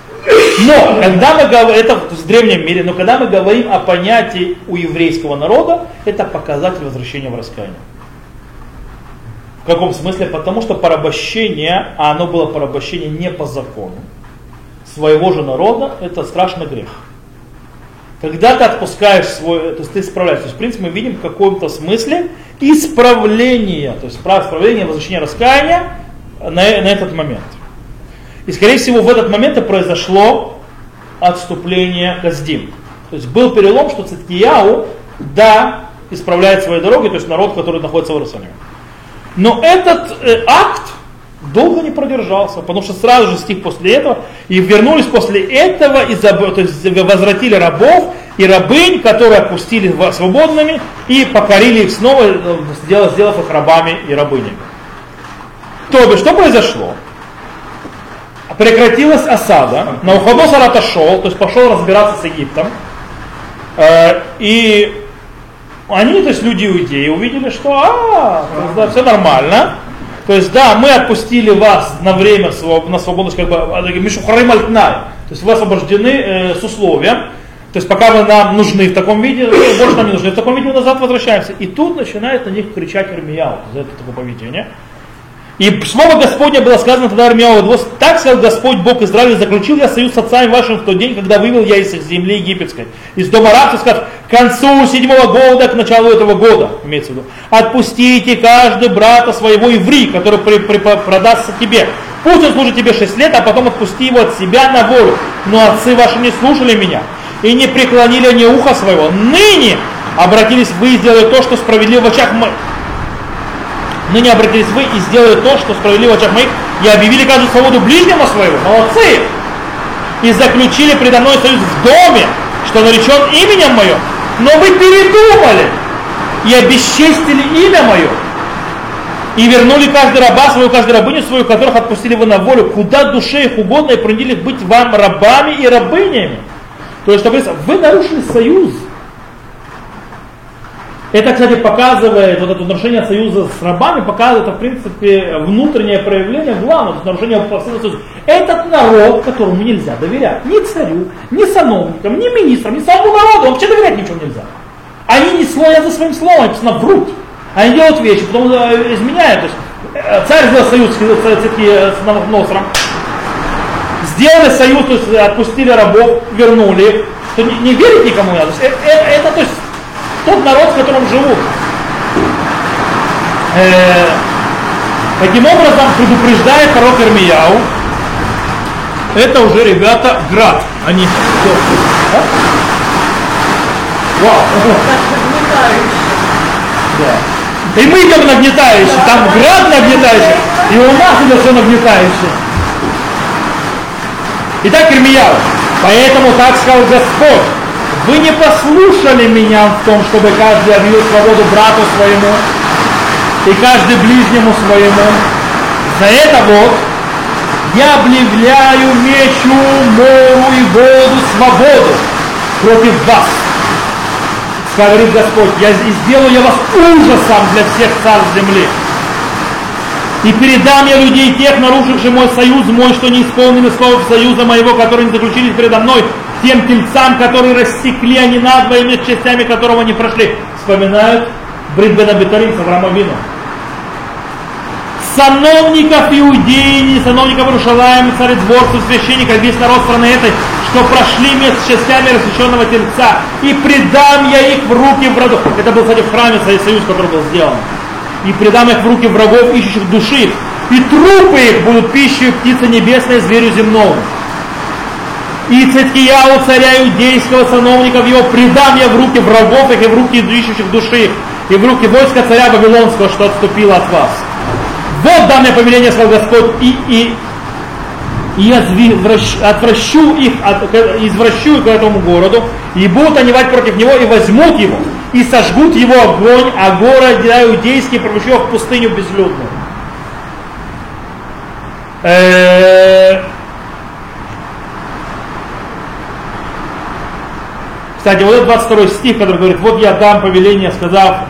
Но, когда мы говорим, это в древнем мире, но когда мы говорим о понятии у еврейского народа, это показатель возвращения в раскаяние. В каком смысле? Потому что порабощение, а оно было порабощение не по закону, своего же народа, это страшный грех. Когда ты отпускаешь свой, то есть ты исправляешь. То есть, в принципе, мы видим в каком-то смысле исправление, то есть исправление, возвращение раскаяния на, на этот момент. И, скорее всего, в этот момент и произошло отступление Газдим. То есть был перелом, что Циткияу, да, исправляет свои дороги, то есть народ, который находится в Иерусалиме. Но этот э, акт долго не продержался, потому что сразу же стих после этого, и вернулись после этого, и заб, то есть возвратили рабов и рабынь, которые отпустили свободными, и покорили их снова, э, сделав, сделав их рабами и рабынями. То бишь, что произошло? прекратилась осада, Навуходоносор отошел, то есть пошел разбираться с Египтом, э, и они, то есть люди иудеи, увидели, что а, да, все нормально, то есть да, мы отпустили вас на время на свободу, как бы, а, Мишухарым Альтнай, то есть вы освобождены э, с условием, то есть пока вы нам нужны в таком виде, больше нам не нужны в таком виде, мы назад возвращаемся. И тут начинает на них кричать Ирмияу за это такое поведение. И слово Господне было сказано тогда Армияу, так сказал Господь Бог Израиля, заключил я союз с отцами вашим в тот день, когда вывел я из земли египетской, из дома рабства, к концу седьмого года, к началу этого года, имеется в виду, отпустите каждый брата своего иври, который при, при, продастся тебе. Пусть он служит тебе шесть лет, а потом отпусти его от себя на волю. Но отцы ваши не слушали меня и не преклонили они ухо своего. Ныне обратились вы и сделали то, что справедливо в очах моих ныне обратились вы и сделали то, что справедливо в очах моих, и объявили каждую свободу ближнему своего. Молодцы! И заключили предо мной союз в доме, что наречен именем моим. Но вы передумали и обесчестили имя мое. И вернули каждый раба свою, каждую рабыню свою, которых отпустили вы на волю, куда душе их угодно, и принудили быть вам рабами и рабынями. То есть, вы нарушили союз это, кстати, показывает, вот это нарушение союза с рабами, показывает, это, в принципе, внутреннее проявление главного, нарушение союза. Этот народ, которому нельзя доверять, ни царю, ни сановникам, ни министрам, ни самому народу, вообще доверять ничего нельзя. Они не слоя за своим словом, написано врут. Они делают вещи, потом э, изменяют. То есть, э, царь сделал союз с Навуходоносором, сделали союз, то есть отпустили рабов, вернули, то не, не верить никому надо. То есть, это, это, то есть тот народ, в котором живут. Э, таким образом, предупреждает пророк Ирмияу, это уже, ребята, град, они... А? Вау! Да. И мы идем нагнетающие, там град нагнетающий, и у нас это все нагнетающее. Итак, Ирмияу, поэтому так сказал Господь, вы не послушали меня в том, чтобы каждый объявил свободу брату своему и каждый ближнему своему. За это вот я объявляю мечу, мору и воду свободу против вас. Говорит Господь, я сделаю я вас ужасом для всех царств земли. И передам я людей тех, нарушивших мой союз мой, что не исполнили слов союза моего, который не заключили передо мной, тем тельцам, которые рассекли они надвое между частями которого они прошли. Вспоминают Брит Бен Абитарим с Авраама Вину. Сановников Иудеи, сановников Иерушалаем, царедворцев, священников, весь народ страны этой, что прошли между частями рассеченного тельца, и предам я их в руки в. Это был, кстати, в храме Союз, который был сделан. И предам их в руки врагов, ищущих души и трупы их будут пищей птицы небесной, зверю земному. И Циткияу, царя иудейского, сановников его, предам я в руки врагов их и в руки ищущих души и в руки войска царя Вавилонского, что отступило от вас. Вот данное повеление, сказал Господь, и, и и отвращу их, от, извращу их к этому городу, и будут они против него, и возьмут его, и сожгут его огонь, а город иудейский превращу в пустыню безлюдную. Э, кстати, вот этот 22 стих, который говорит, вот я дам повеление, сказав,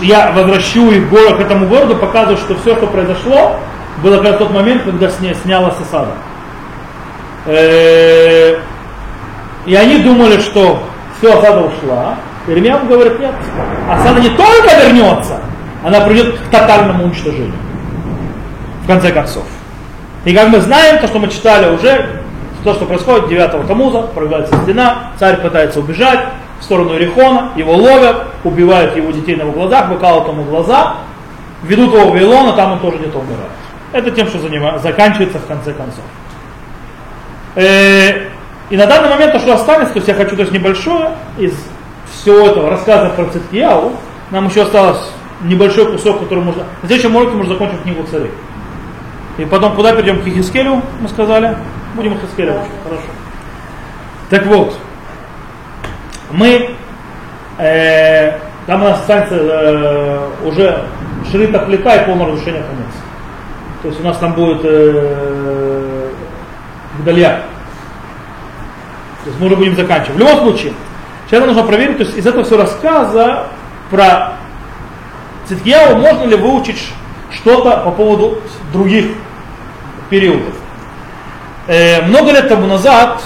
я возвращу их город к этому городу, показывает, что все, что произошло, было как тот момент, когда сня, снялась осада. Э, и они думали, что все, осада ушла. Ирмияу говорит, нет, осада не только вернется, она придет к тотальному уничтожению. В конце концов. И как мы знаем, то, что мы читали уже, то, что происходит 9 Тамуза, проявляется стена, царь пытается убежать в сторону Ирихона, его ловят, убивают его детей на его глазах, выкалывают ему глаза, ведут его в Вавилон, а там он тоже где-то умирает. Это тем, что занимает, заканчивается в конце концов. Э, и на данный момент то, что останется, то есть я хочу то есть небольшое из всего этого рассказа про Циткияу, нам еще осталось небольшой кусок, который можно... На следующем уроке мы уже закончим книгу царей. И потом куда перейдем? К Хискелю, мы сказали. Будем к Хискелю очень хорошо. Так вот, мы, э, там у нас останется э, уже Шрита Плека и полное разрушение конец. То есть у нас там будет э, Гдалья. То есть мы уже будем заканчивать. В любом случае, сейчас нужно проверить, то есть из этого все рассказа про Циткияу можно ли выучить что-то по поводу других периодов. Э, много лет тому назад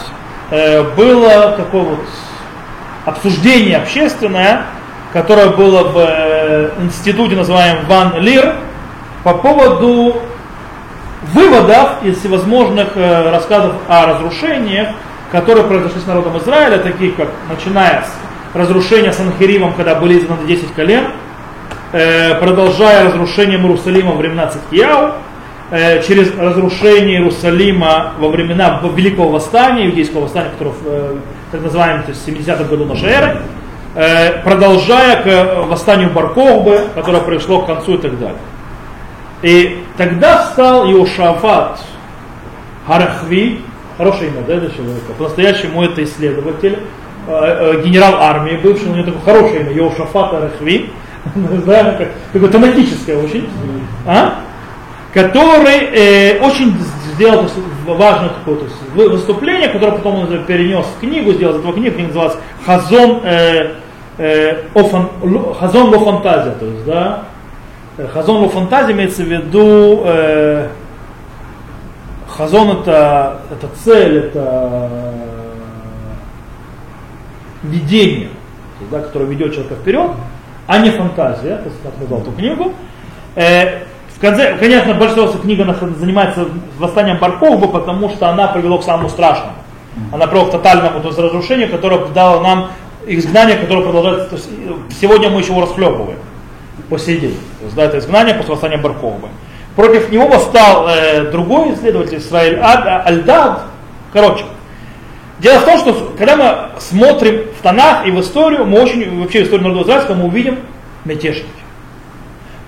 э, было такое вот обсуждение общественное, которое было в э, институте, называемом Ван Лир, по поводу выводов из всевозможных э, рассказов о разрушениях, которые произошли с народом Израиля, таких как, начиная с разрушения Санхиримом, когда были изгнаны 10 колен, э, продолжая разрушением Иерусалима во времена Циткияу, э, через разрушение Иерусалима во времена Великого Восстания, иудейского восстания, которое в так называемом 70-м году нашей эры, продолжая к восстанию Баркохбы, которое пришло к концу и так далее. И тогда встал Иошафат Харахви, хорошее имя, да, для человека, по-настоящему это исследователь, э, э, генерал армии бывший, у него такое хорошее имя, Иошафат Харахви, знаем, как, такое тематическое очень, а? который э, очень сделал есть, важное такое то есть, выступление, которое потом он перенес в книгу, сделал из этого книгу, книга называлась Хазон, э, э, офан, Хазон во фантазия, то есть, да, Э, хазон во фантазии имеется в виду э, хазон это, это цель, это видение, да, которое ведет человека вперед, а не фантазия, то есть, как назвал эту книгу. Э, в конце, конечно, большинство книга занимается восстанием Баркова, потому что она привела к самому страшному. Она привела к тотальному то есть, разрушению, которое дало нам изгнание, которое продолжается. То есть, сегодня мы еще его расхлебываем по сей день. То есть, да, это изгнание после восстания Барковы. Против него восстал э, другой исследователь Израиль Альдад. Короче, дело в том, что когда мы смотрим в тонах и в историю, мы очень, вообще в историю народа израильского, мы увидим мятежники.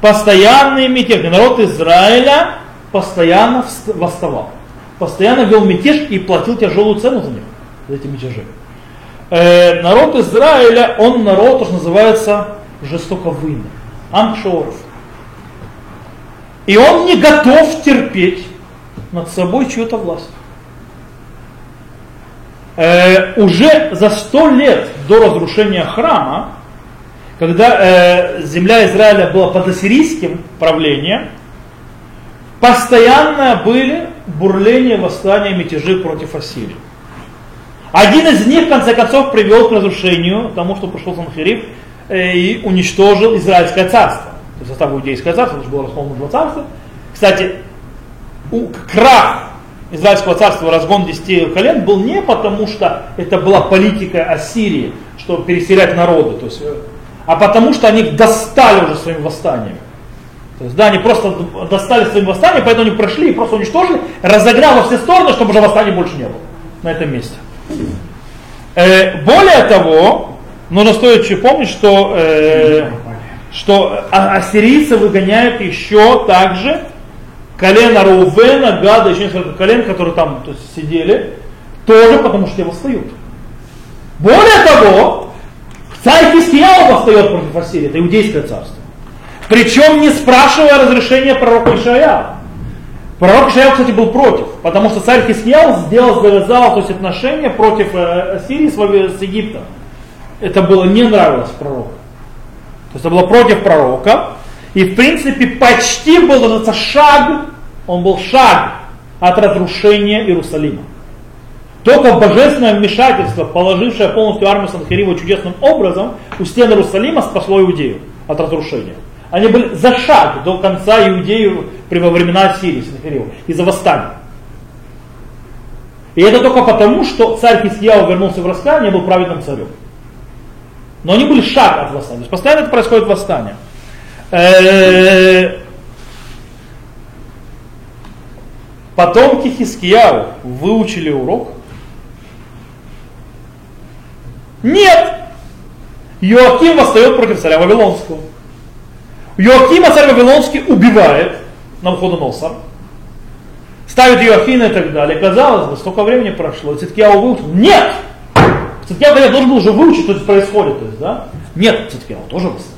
Постоянные мятежники. Народ Израиля постоянно восставал. Постоянно вел мятеж и платил тяжелую цену за них, за эти мятежи. Э, народ Израиля, он народ, что называется, жестоковыйный. Амшоров. И он не готов терпеть над собой чью-то власть. Э, уже за сто лет до разрушения храма, когда э, земля Израиля была под ассирийским правлением, постоянно были бурления, восстания, мятежи против Ассирии. Один из них, в конце концов, привел к разрушению, тому, что пришел Санхериф, Э, и уничтожил Израильское царство. Состав Иудейское царство, это же было расколото два царства. Кстати, у, крах Израильского царства, разгон десяти колен был не потому, что это была политика Ассирии, что переселять народы, то есть, а потому что они достали уже своим восстанием. То есть, да, они просто достали своим восстанием, поэтому они прошли и просто уничтожили, разогнал во все стороны, чтобы уже восстания больше не было на этом месте. Э, более того, нужно стоит помнить, что, э, что а, ассирийцы выгоняют еще также колено Рувена, Гада, еще несколько колен, которые там то есть, сидели, тоже потому что те восстают. Более того, царь Хискияу восстает против Ассирии, это иудейское царство. Причем не спрашивая разрешения пророка Ишая. Пророк Ишаял, кстати, был против, потому что царь Хискиял сделал, завязал то есть, отношения против э, Сирии с, с Египтом. Это было не нравилось пророку. То есть это было против пророка. И в принципе почти был называться шаг, он был шаг от разрушения Иерусалима. Только божественное вмешательство, положившее полностью армию Санхирива чудесным образом, у стен Иерусалима спасло Иудею от разрушения. Они были за шаг до конца Иудеи во времена Сирии, Синахирива, из-за восстания. И это только потому, что царь Хискияу вернулся в раскаяние и был праведным царем. Но они были шаг от восстания. То есть постоянно это происходит восстание. Потомки Хискияу выучили урок? Нет! Иоаким восстает против царя Вавилонского. Иоакима царь Вавилонский убивает на Навуходоносор, ставит Иоахина и так далее. Казалось бы, столько времени прошло, Циткияу выучил. Нет! Циткияу я должен был уже выучить, что здесь происходит. То есть, да? Нет, Циткияу тоже восстает.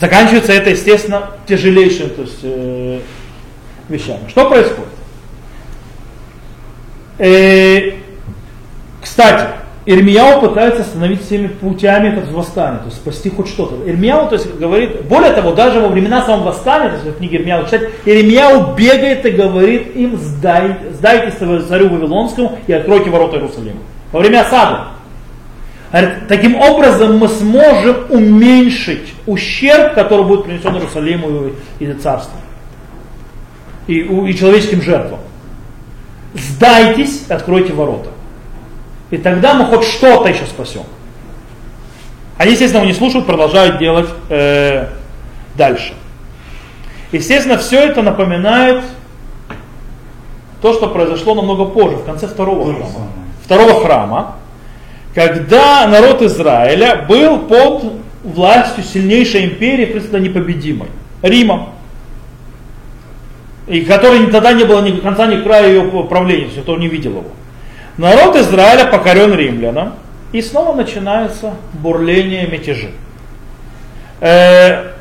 Заканчивается это, естественно, тяжелейшим то есть, э, вещами. Что происходит? Э, кстати, Ирмияу пытается остановить всеми путями это восстание, то есть спасти хоть что-то. Ирмияу, то есть говорит, более того, даже во времена самого восстания, то есть в книге Ирмияу читать, Ирмияу бегает и говорит им, сдайте, сдайте царю Вавилонскому и откройте ворота Иерусалима. Во время осады. Таким образом мы сможем уменьшить ущерб, который будет принесен Иерусалиму и, и царству. И, и человеческим жертвам. Сдайтесь, откройте ворота. И тогда мы хоть что-то еще спасем. Они, естественно, не слушают, продолжают делать э, дальше. Естественно, все это напоминает то, что произошло намного позже, в конце второго храма. Второго храма, когда народ Израиля был под властью сильнейшей империи, в принципе, непобедимой, Рима. И которой тогда не было ни конца, ни края ее правления, кто не видел его. Народ Израиля покорен римлянам, и снова начинается бурление мятежи. Э,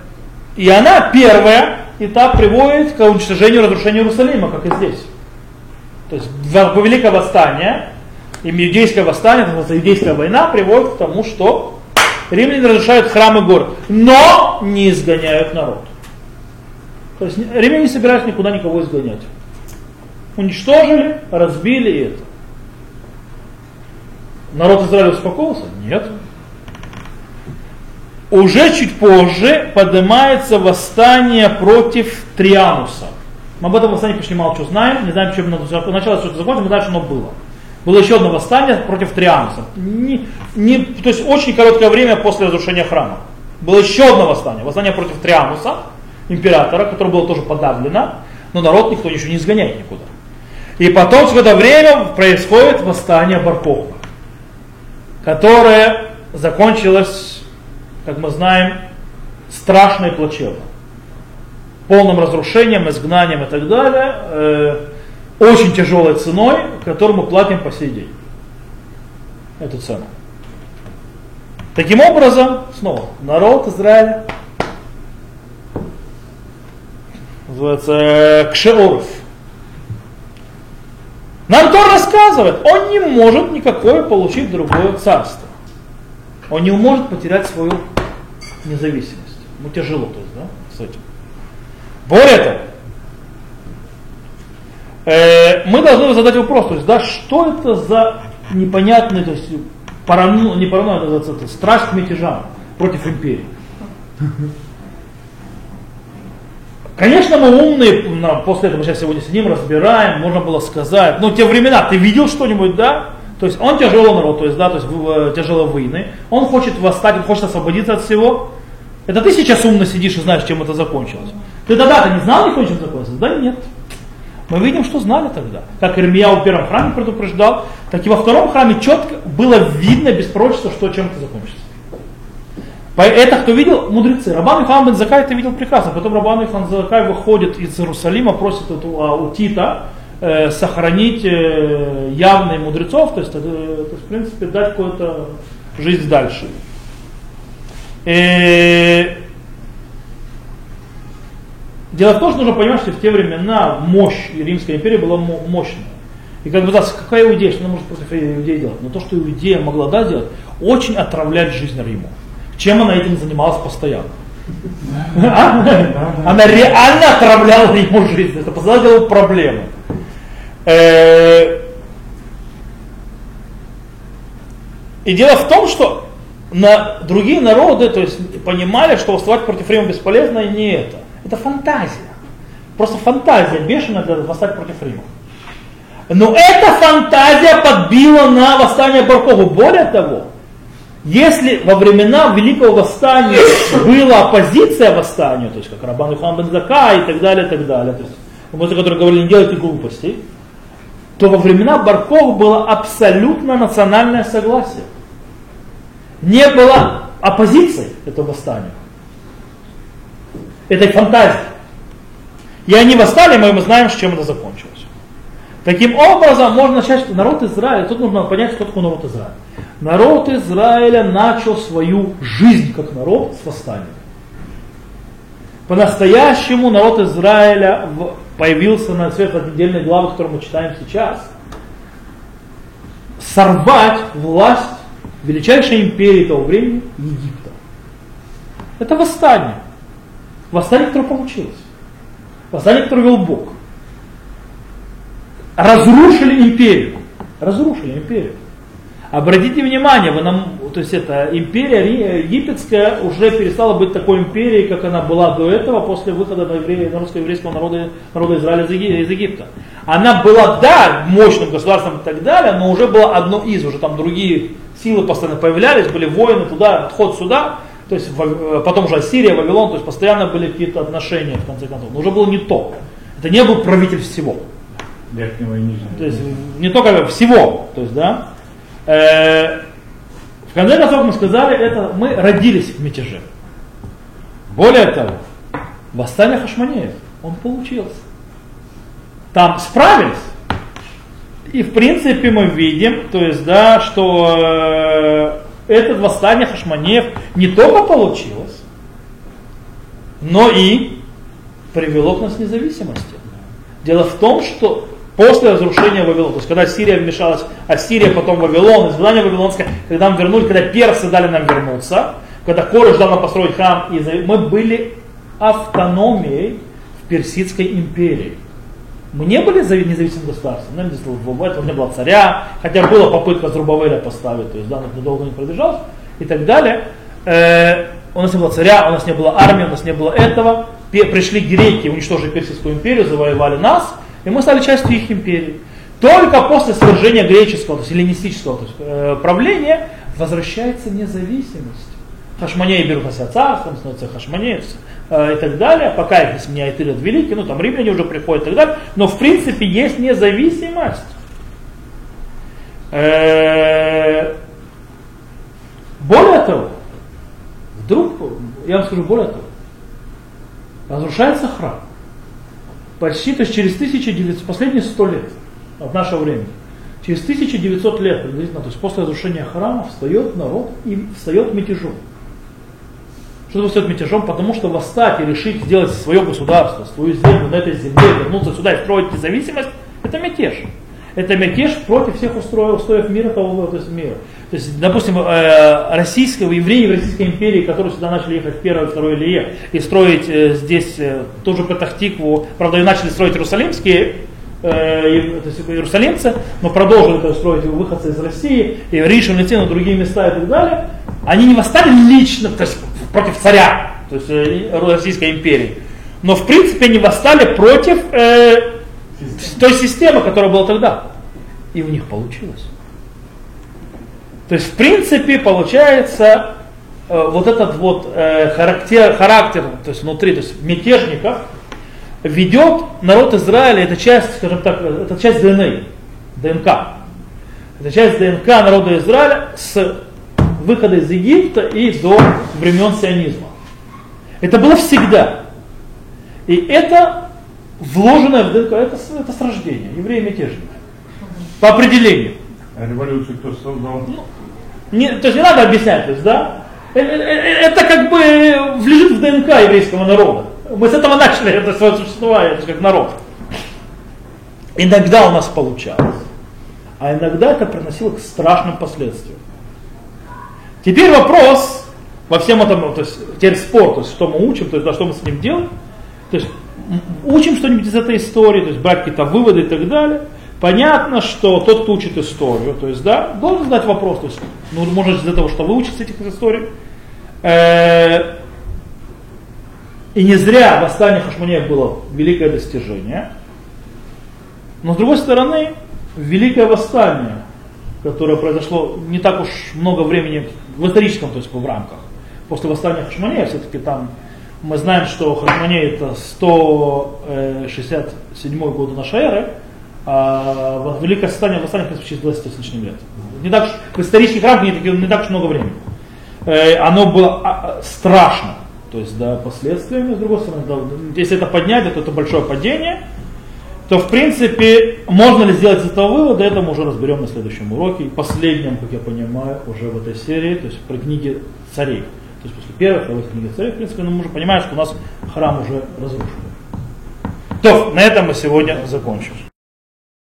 и она, первая этап, приводит к уничтожению, разрушению Иерусалима, как и здесь. То есть великое восстание, иудейское восстание, это иудейская война, приводит к тому, что римляне разрушают храмы город, но не изгоняют народ. То есть римляне не собираются никуда никого изгонять. Уничтожили, разбили это. Народ Израиля успокоился? Нет. Уже чуть позже поднимается восстание против Триануса. Мы об этом восстании почти мало чего знаем, не знаем, чем началось что-то закончилось, мы знаем, что оно было. Было еще одно восстание против Триануса. Не, не, то есть очень короткое время после разрушения храма. Было еще одно восстание. Восстание против Триануса, императора, которое было тоже подавлено, но народ никто еще не изгоняет никуда. И потом, в это время происходит восстание Баркохма которое закончилось, как мы знаем, страшно и плачевно. Полным разрушением, изгнанием и так далее, э, очень тяжелой ценой, которую мы платим по сей день. Эту цену. Таким образом, снова, народ Израиля называется Кшеоров. Нам Тор рассказывает, он не может никакое получить другое царство. Он не может потерять свою независимость. Ему тяжело, то есть, да, с этим. Более того, э, мы должны задать вопрос, то есть, да, что это за непонятный, то есть, парану, не паранойя, это, это, это страсть к мятежам против империи. Конечно, мы умные, после этого мы сейчас сегодня сидим, разбираем, можно было сказать, ну, те времена, ты видел что-нибудь, да? То есть он тяжелый народ, то есть, да, то есть тяжело войны, он хочет восстать, он хочет освободиться от всего, Это ты сейчас умно сидишь и знаешь, чем это закончилось. Ты тогда-то не знал никто, чем закончилось? Да нет. Мы видим, что знали тогда. Как Ирмия в первом храме предупреждал, так и во втором храме четко было видно без пророчества, что чем это закончится. Это кто видел? Мудрецы. Рабан Ихан бен Закай это видел прекрасно. Потом Рабан Ихан Закай выходит из Иерусалима, просит эту, а, у Тита э, сохранить э, явные мудрецов, то есть, это, то есть, в принципе, дать какую-то жизнь дальше. Э, дело в том, что нужно понимать, что в те времена мощь Римской империи была мощная. И как бы да, какая иудея, что она может против иудеи делать? Но то, что иудея могла да, делать, очень отравлять жизнь Риму. Чем она этим занималась постоянно? Она реально отравляла ему жизнь. Это постоянно проблемы. Э, и дело в том, что на другие народы то есть, понимали, что восставать против Рима бесполезно, и не это. Это фантазия. Просто фантазия бешеная для восстать против Рима. Но эта фантазия подбила на восстание Баркова. Более того, если во времена Великого Восстания была оппозиция восстанию, то есть как Рабан Ихан бен Зака и так далее, и так далее, то есть люди, которые говорили, не делайте глупостей, то во времена Баркова было абсолютно национальное согласие. Не было оппозиции этого восстания. Этой фантазии. И они восстали, мы, мы знаем, с чем это закончилось. Таким образом, можно начать, народ Израиля, тут нужно понять, кто такой народ Израиля. Народ Израиля начал свою жизнь как народ с восстания. По-настоящему народ Израиля появился на свет отдельной главы, которую мы читаем сейчас. Сорвать власть величайшей империи того времени Египта. Это восстание. Восстание, которое получилось. Восстание, которое вел Бог. Разрушили империю. Разрушили империю. Обратите внимание, вы нам, то есть это империя египетская уже перестала быть такой империей, как она была до этого, после выхода русско-еврейского народа, народа Израиля из Египта. Она была, да, мощным государством и так далее, но уже была одно из, уже там другие силы постоянно появлялись, были воины туда, отход сюда, то есть э, потом уже Ассирия, Вавилон, то есть постоянно были какие-то отношения в конце концов. Но уже было не то. Это не был правитель всего. Верхнего и нижнего. То есть не только всего, то есть, да. Э, в конце концов мы сказали, это мы родились в мятеже. Более того, восстание Хашманеев, он получился. Там справились. И в принципе мы видим, то есть, да, что э, это восстание Хашманеев не только получилось, но и привело к нас независимости. Дело в том, что После разрушения Вавилона, то есть когда Сирия вмешалась, а Сирия потом Вавилон, изгнание Вавилонское, когда мы вернули, когда персы дали нам вернуться, когда Корыш дал нам построить храм, мы были автономией в Персидской империи. Мы не были независимым государством, нам этого не было царя, хотя была попытка Зрубавеля поставить, то есть да, недолго не продержался и так далее. Э, у нас не было царя, у нас не было армии, у нас не было этого. Пришли греки, уничтожили Персидскую империю, завоевали нас, и мы стали частью их империи. Только после свержения греческого, то есть эллинистического то есть, э, правления возвращается независимость. Хашманеи берут на себя царством, становятся хашманеи и так далее, пока их не сменяет Ирод Великий, ну там римляне уже приходят и так далее, но в принципе есть независимость. Э, более того, вдруг, я вам скажу более того, разрушается храм почти, то есть через 1900, последние 100 лет от нашего времени, через 1900 лет то есть после разрушения храма, встает народ и встает мятежом. Что такое встает мятежом? Потому что восстать и решить сделать свое государство, свою землю на этой земле, вернуться сюда и строить независимость, это мятеж. Это мятеж против всех устроев, устоев мира, того, то есть мира. То есть, допустим, э, российского, евреи в Российской империи, которые сюда начали ехать в первое, второе Илье, и строить э, здесь э, тоже Патахтикву, правда, и начали строить иерусалимские, то есть иерусалимцы, но продолжили это строить выходцы из России, и Ришин, Летин, другие места и так далее, они не восстали лично, то есть против царя, то есть Российской империи, но в принципе они восстали против э, той системы, которая была тогда. И у них получилось. То есть, в принципе, получается, э, вот этот вот э, характер, характер, то есть внутри, то есть мятежников, ведет народ Израиля, это часть, скажем так, это часть ДНК, ДНК. Это часть ДНК народа Израиля с выхода из Египта и до времен сионизма. Это было всегда. И это вложенное в ДНК, это, это с рождения, евреи мятежники. По определению. А революцию кто создал? Ну, не, то есть не надо объяснять, то есть, да? Э, э, э, это как бы лежит в ДНК еврейского народа. Мы с этого начали это свое существование, это как народ. Иногда у нас получалось, а иногда это приносило к страшным последствиям. Теперь вопрос во всем этом, то есть теперь спор, то есть что мы учим, то есть да, что мы с ним делаем, то есть учим что-нибудь из этой истории, то есть брать какие-то выводы и так далее. Понятно, что тот, кто учит историю, то есть, да, должен задать вопрос, то есть, ну, может, из-за того, что вы учите этих историй, э, и не зря восстание Хашманеев было великое достижение. Но с другой стороны, великое восстание, которое произошло не так уж много времени в историческом, то есть в рамках, после восстания Хашманея, все-таки там мы знаем, что Хашманей это 167 год нашей эры, а Великое восстание, восстание через 20 с лишним лет. Не так, в исторических рамках не, не так уж много времени. Э, оно было а, страшно, то есть да, последствиями, с другой стороны, да, если это поднять, то это большое падение, то в принципе можно ли сделать из этого вывода, это мы уже разберем на следующем уроке, и последнем, как я понимаю, уже в этой серии, то есть про книги царей. То есть после первой, второй книги царей, в принципе, мы уже понимаем, что у нас храм уже разрушен. То, на этом мы сегодня закончим.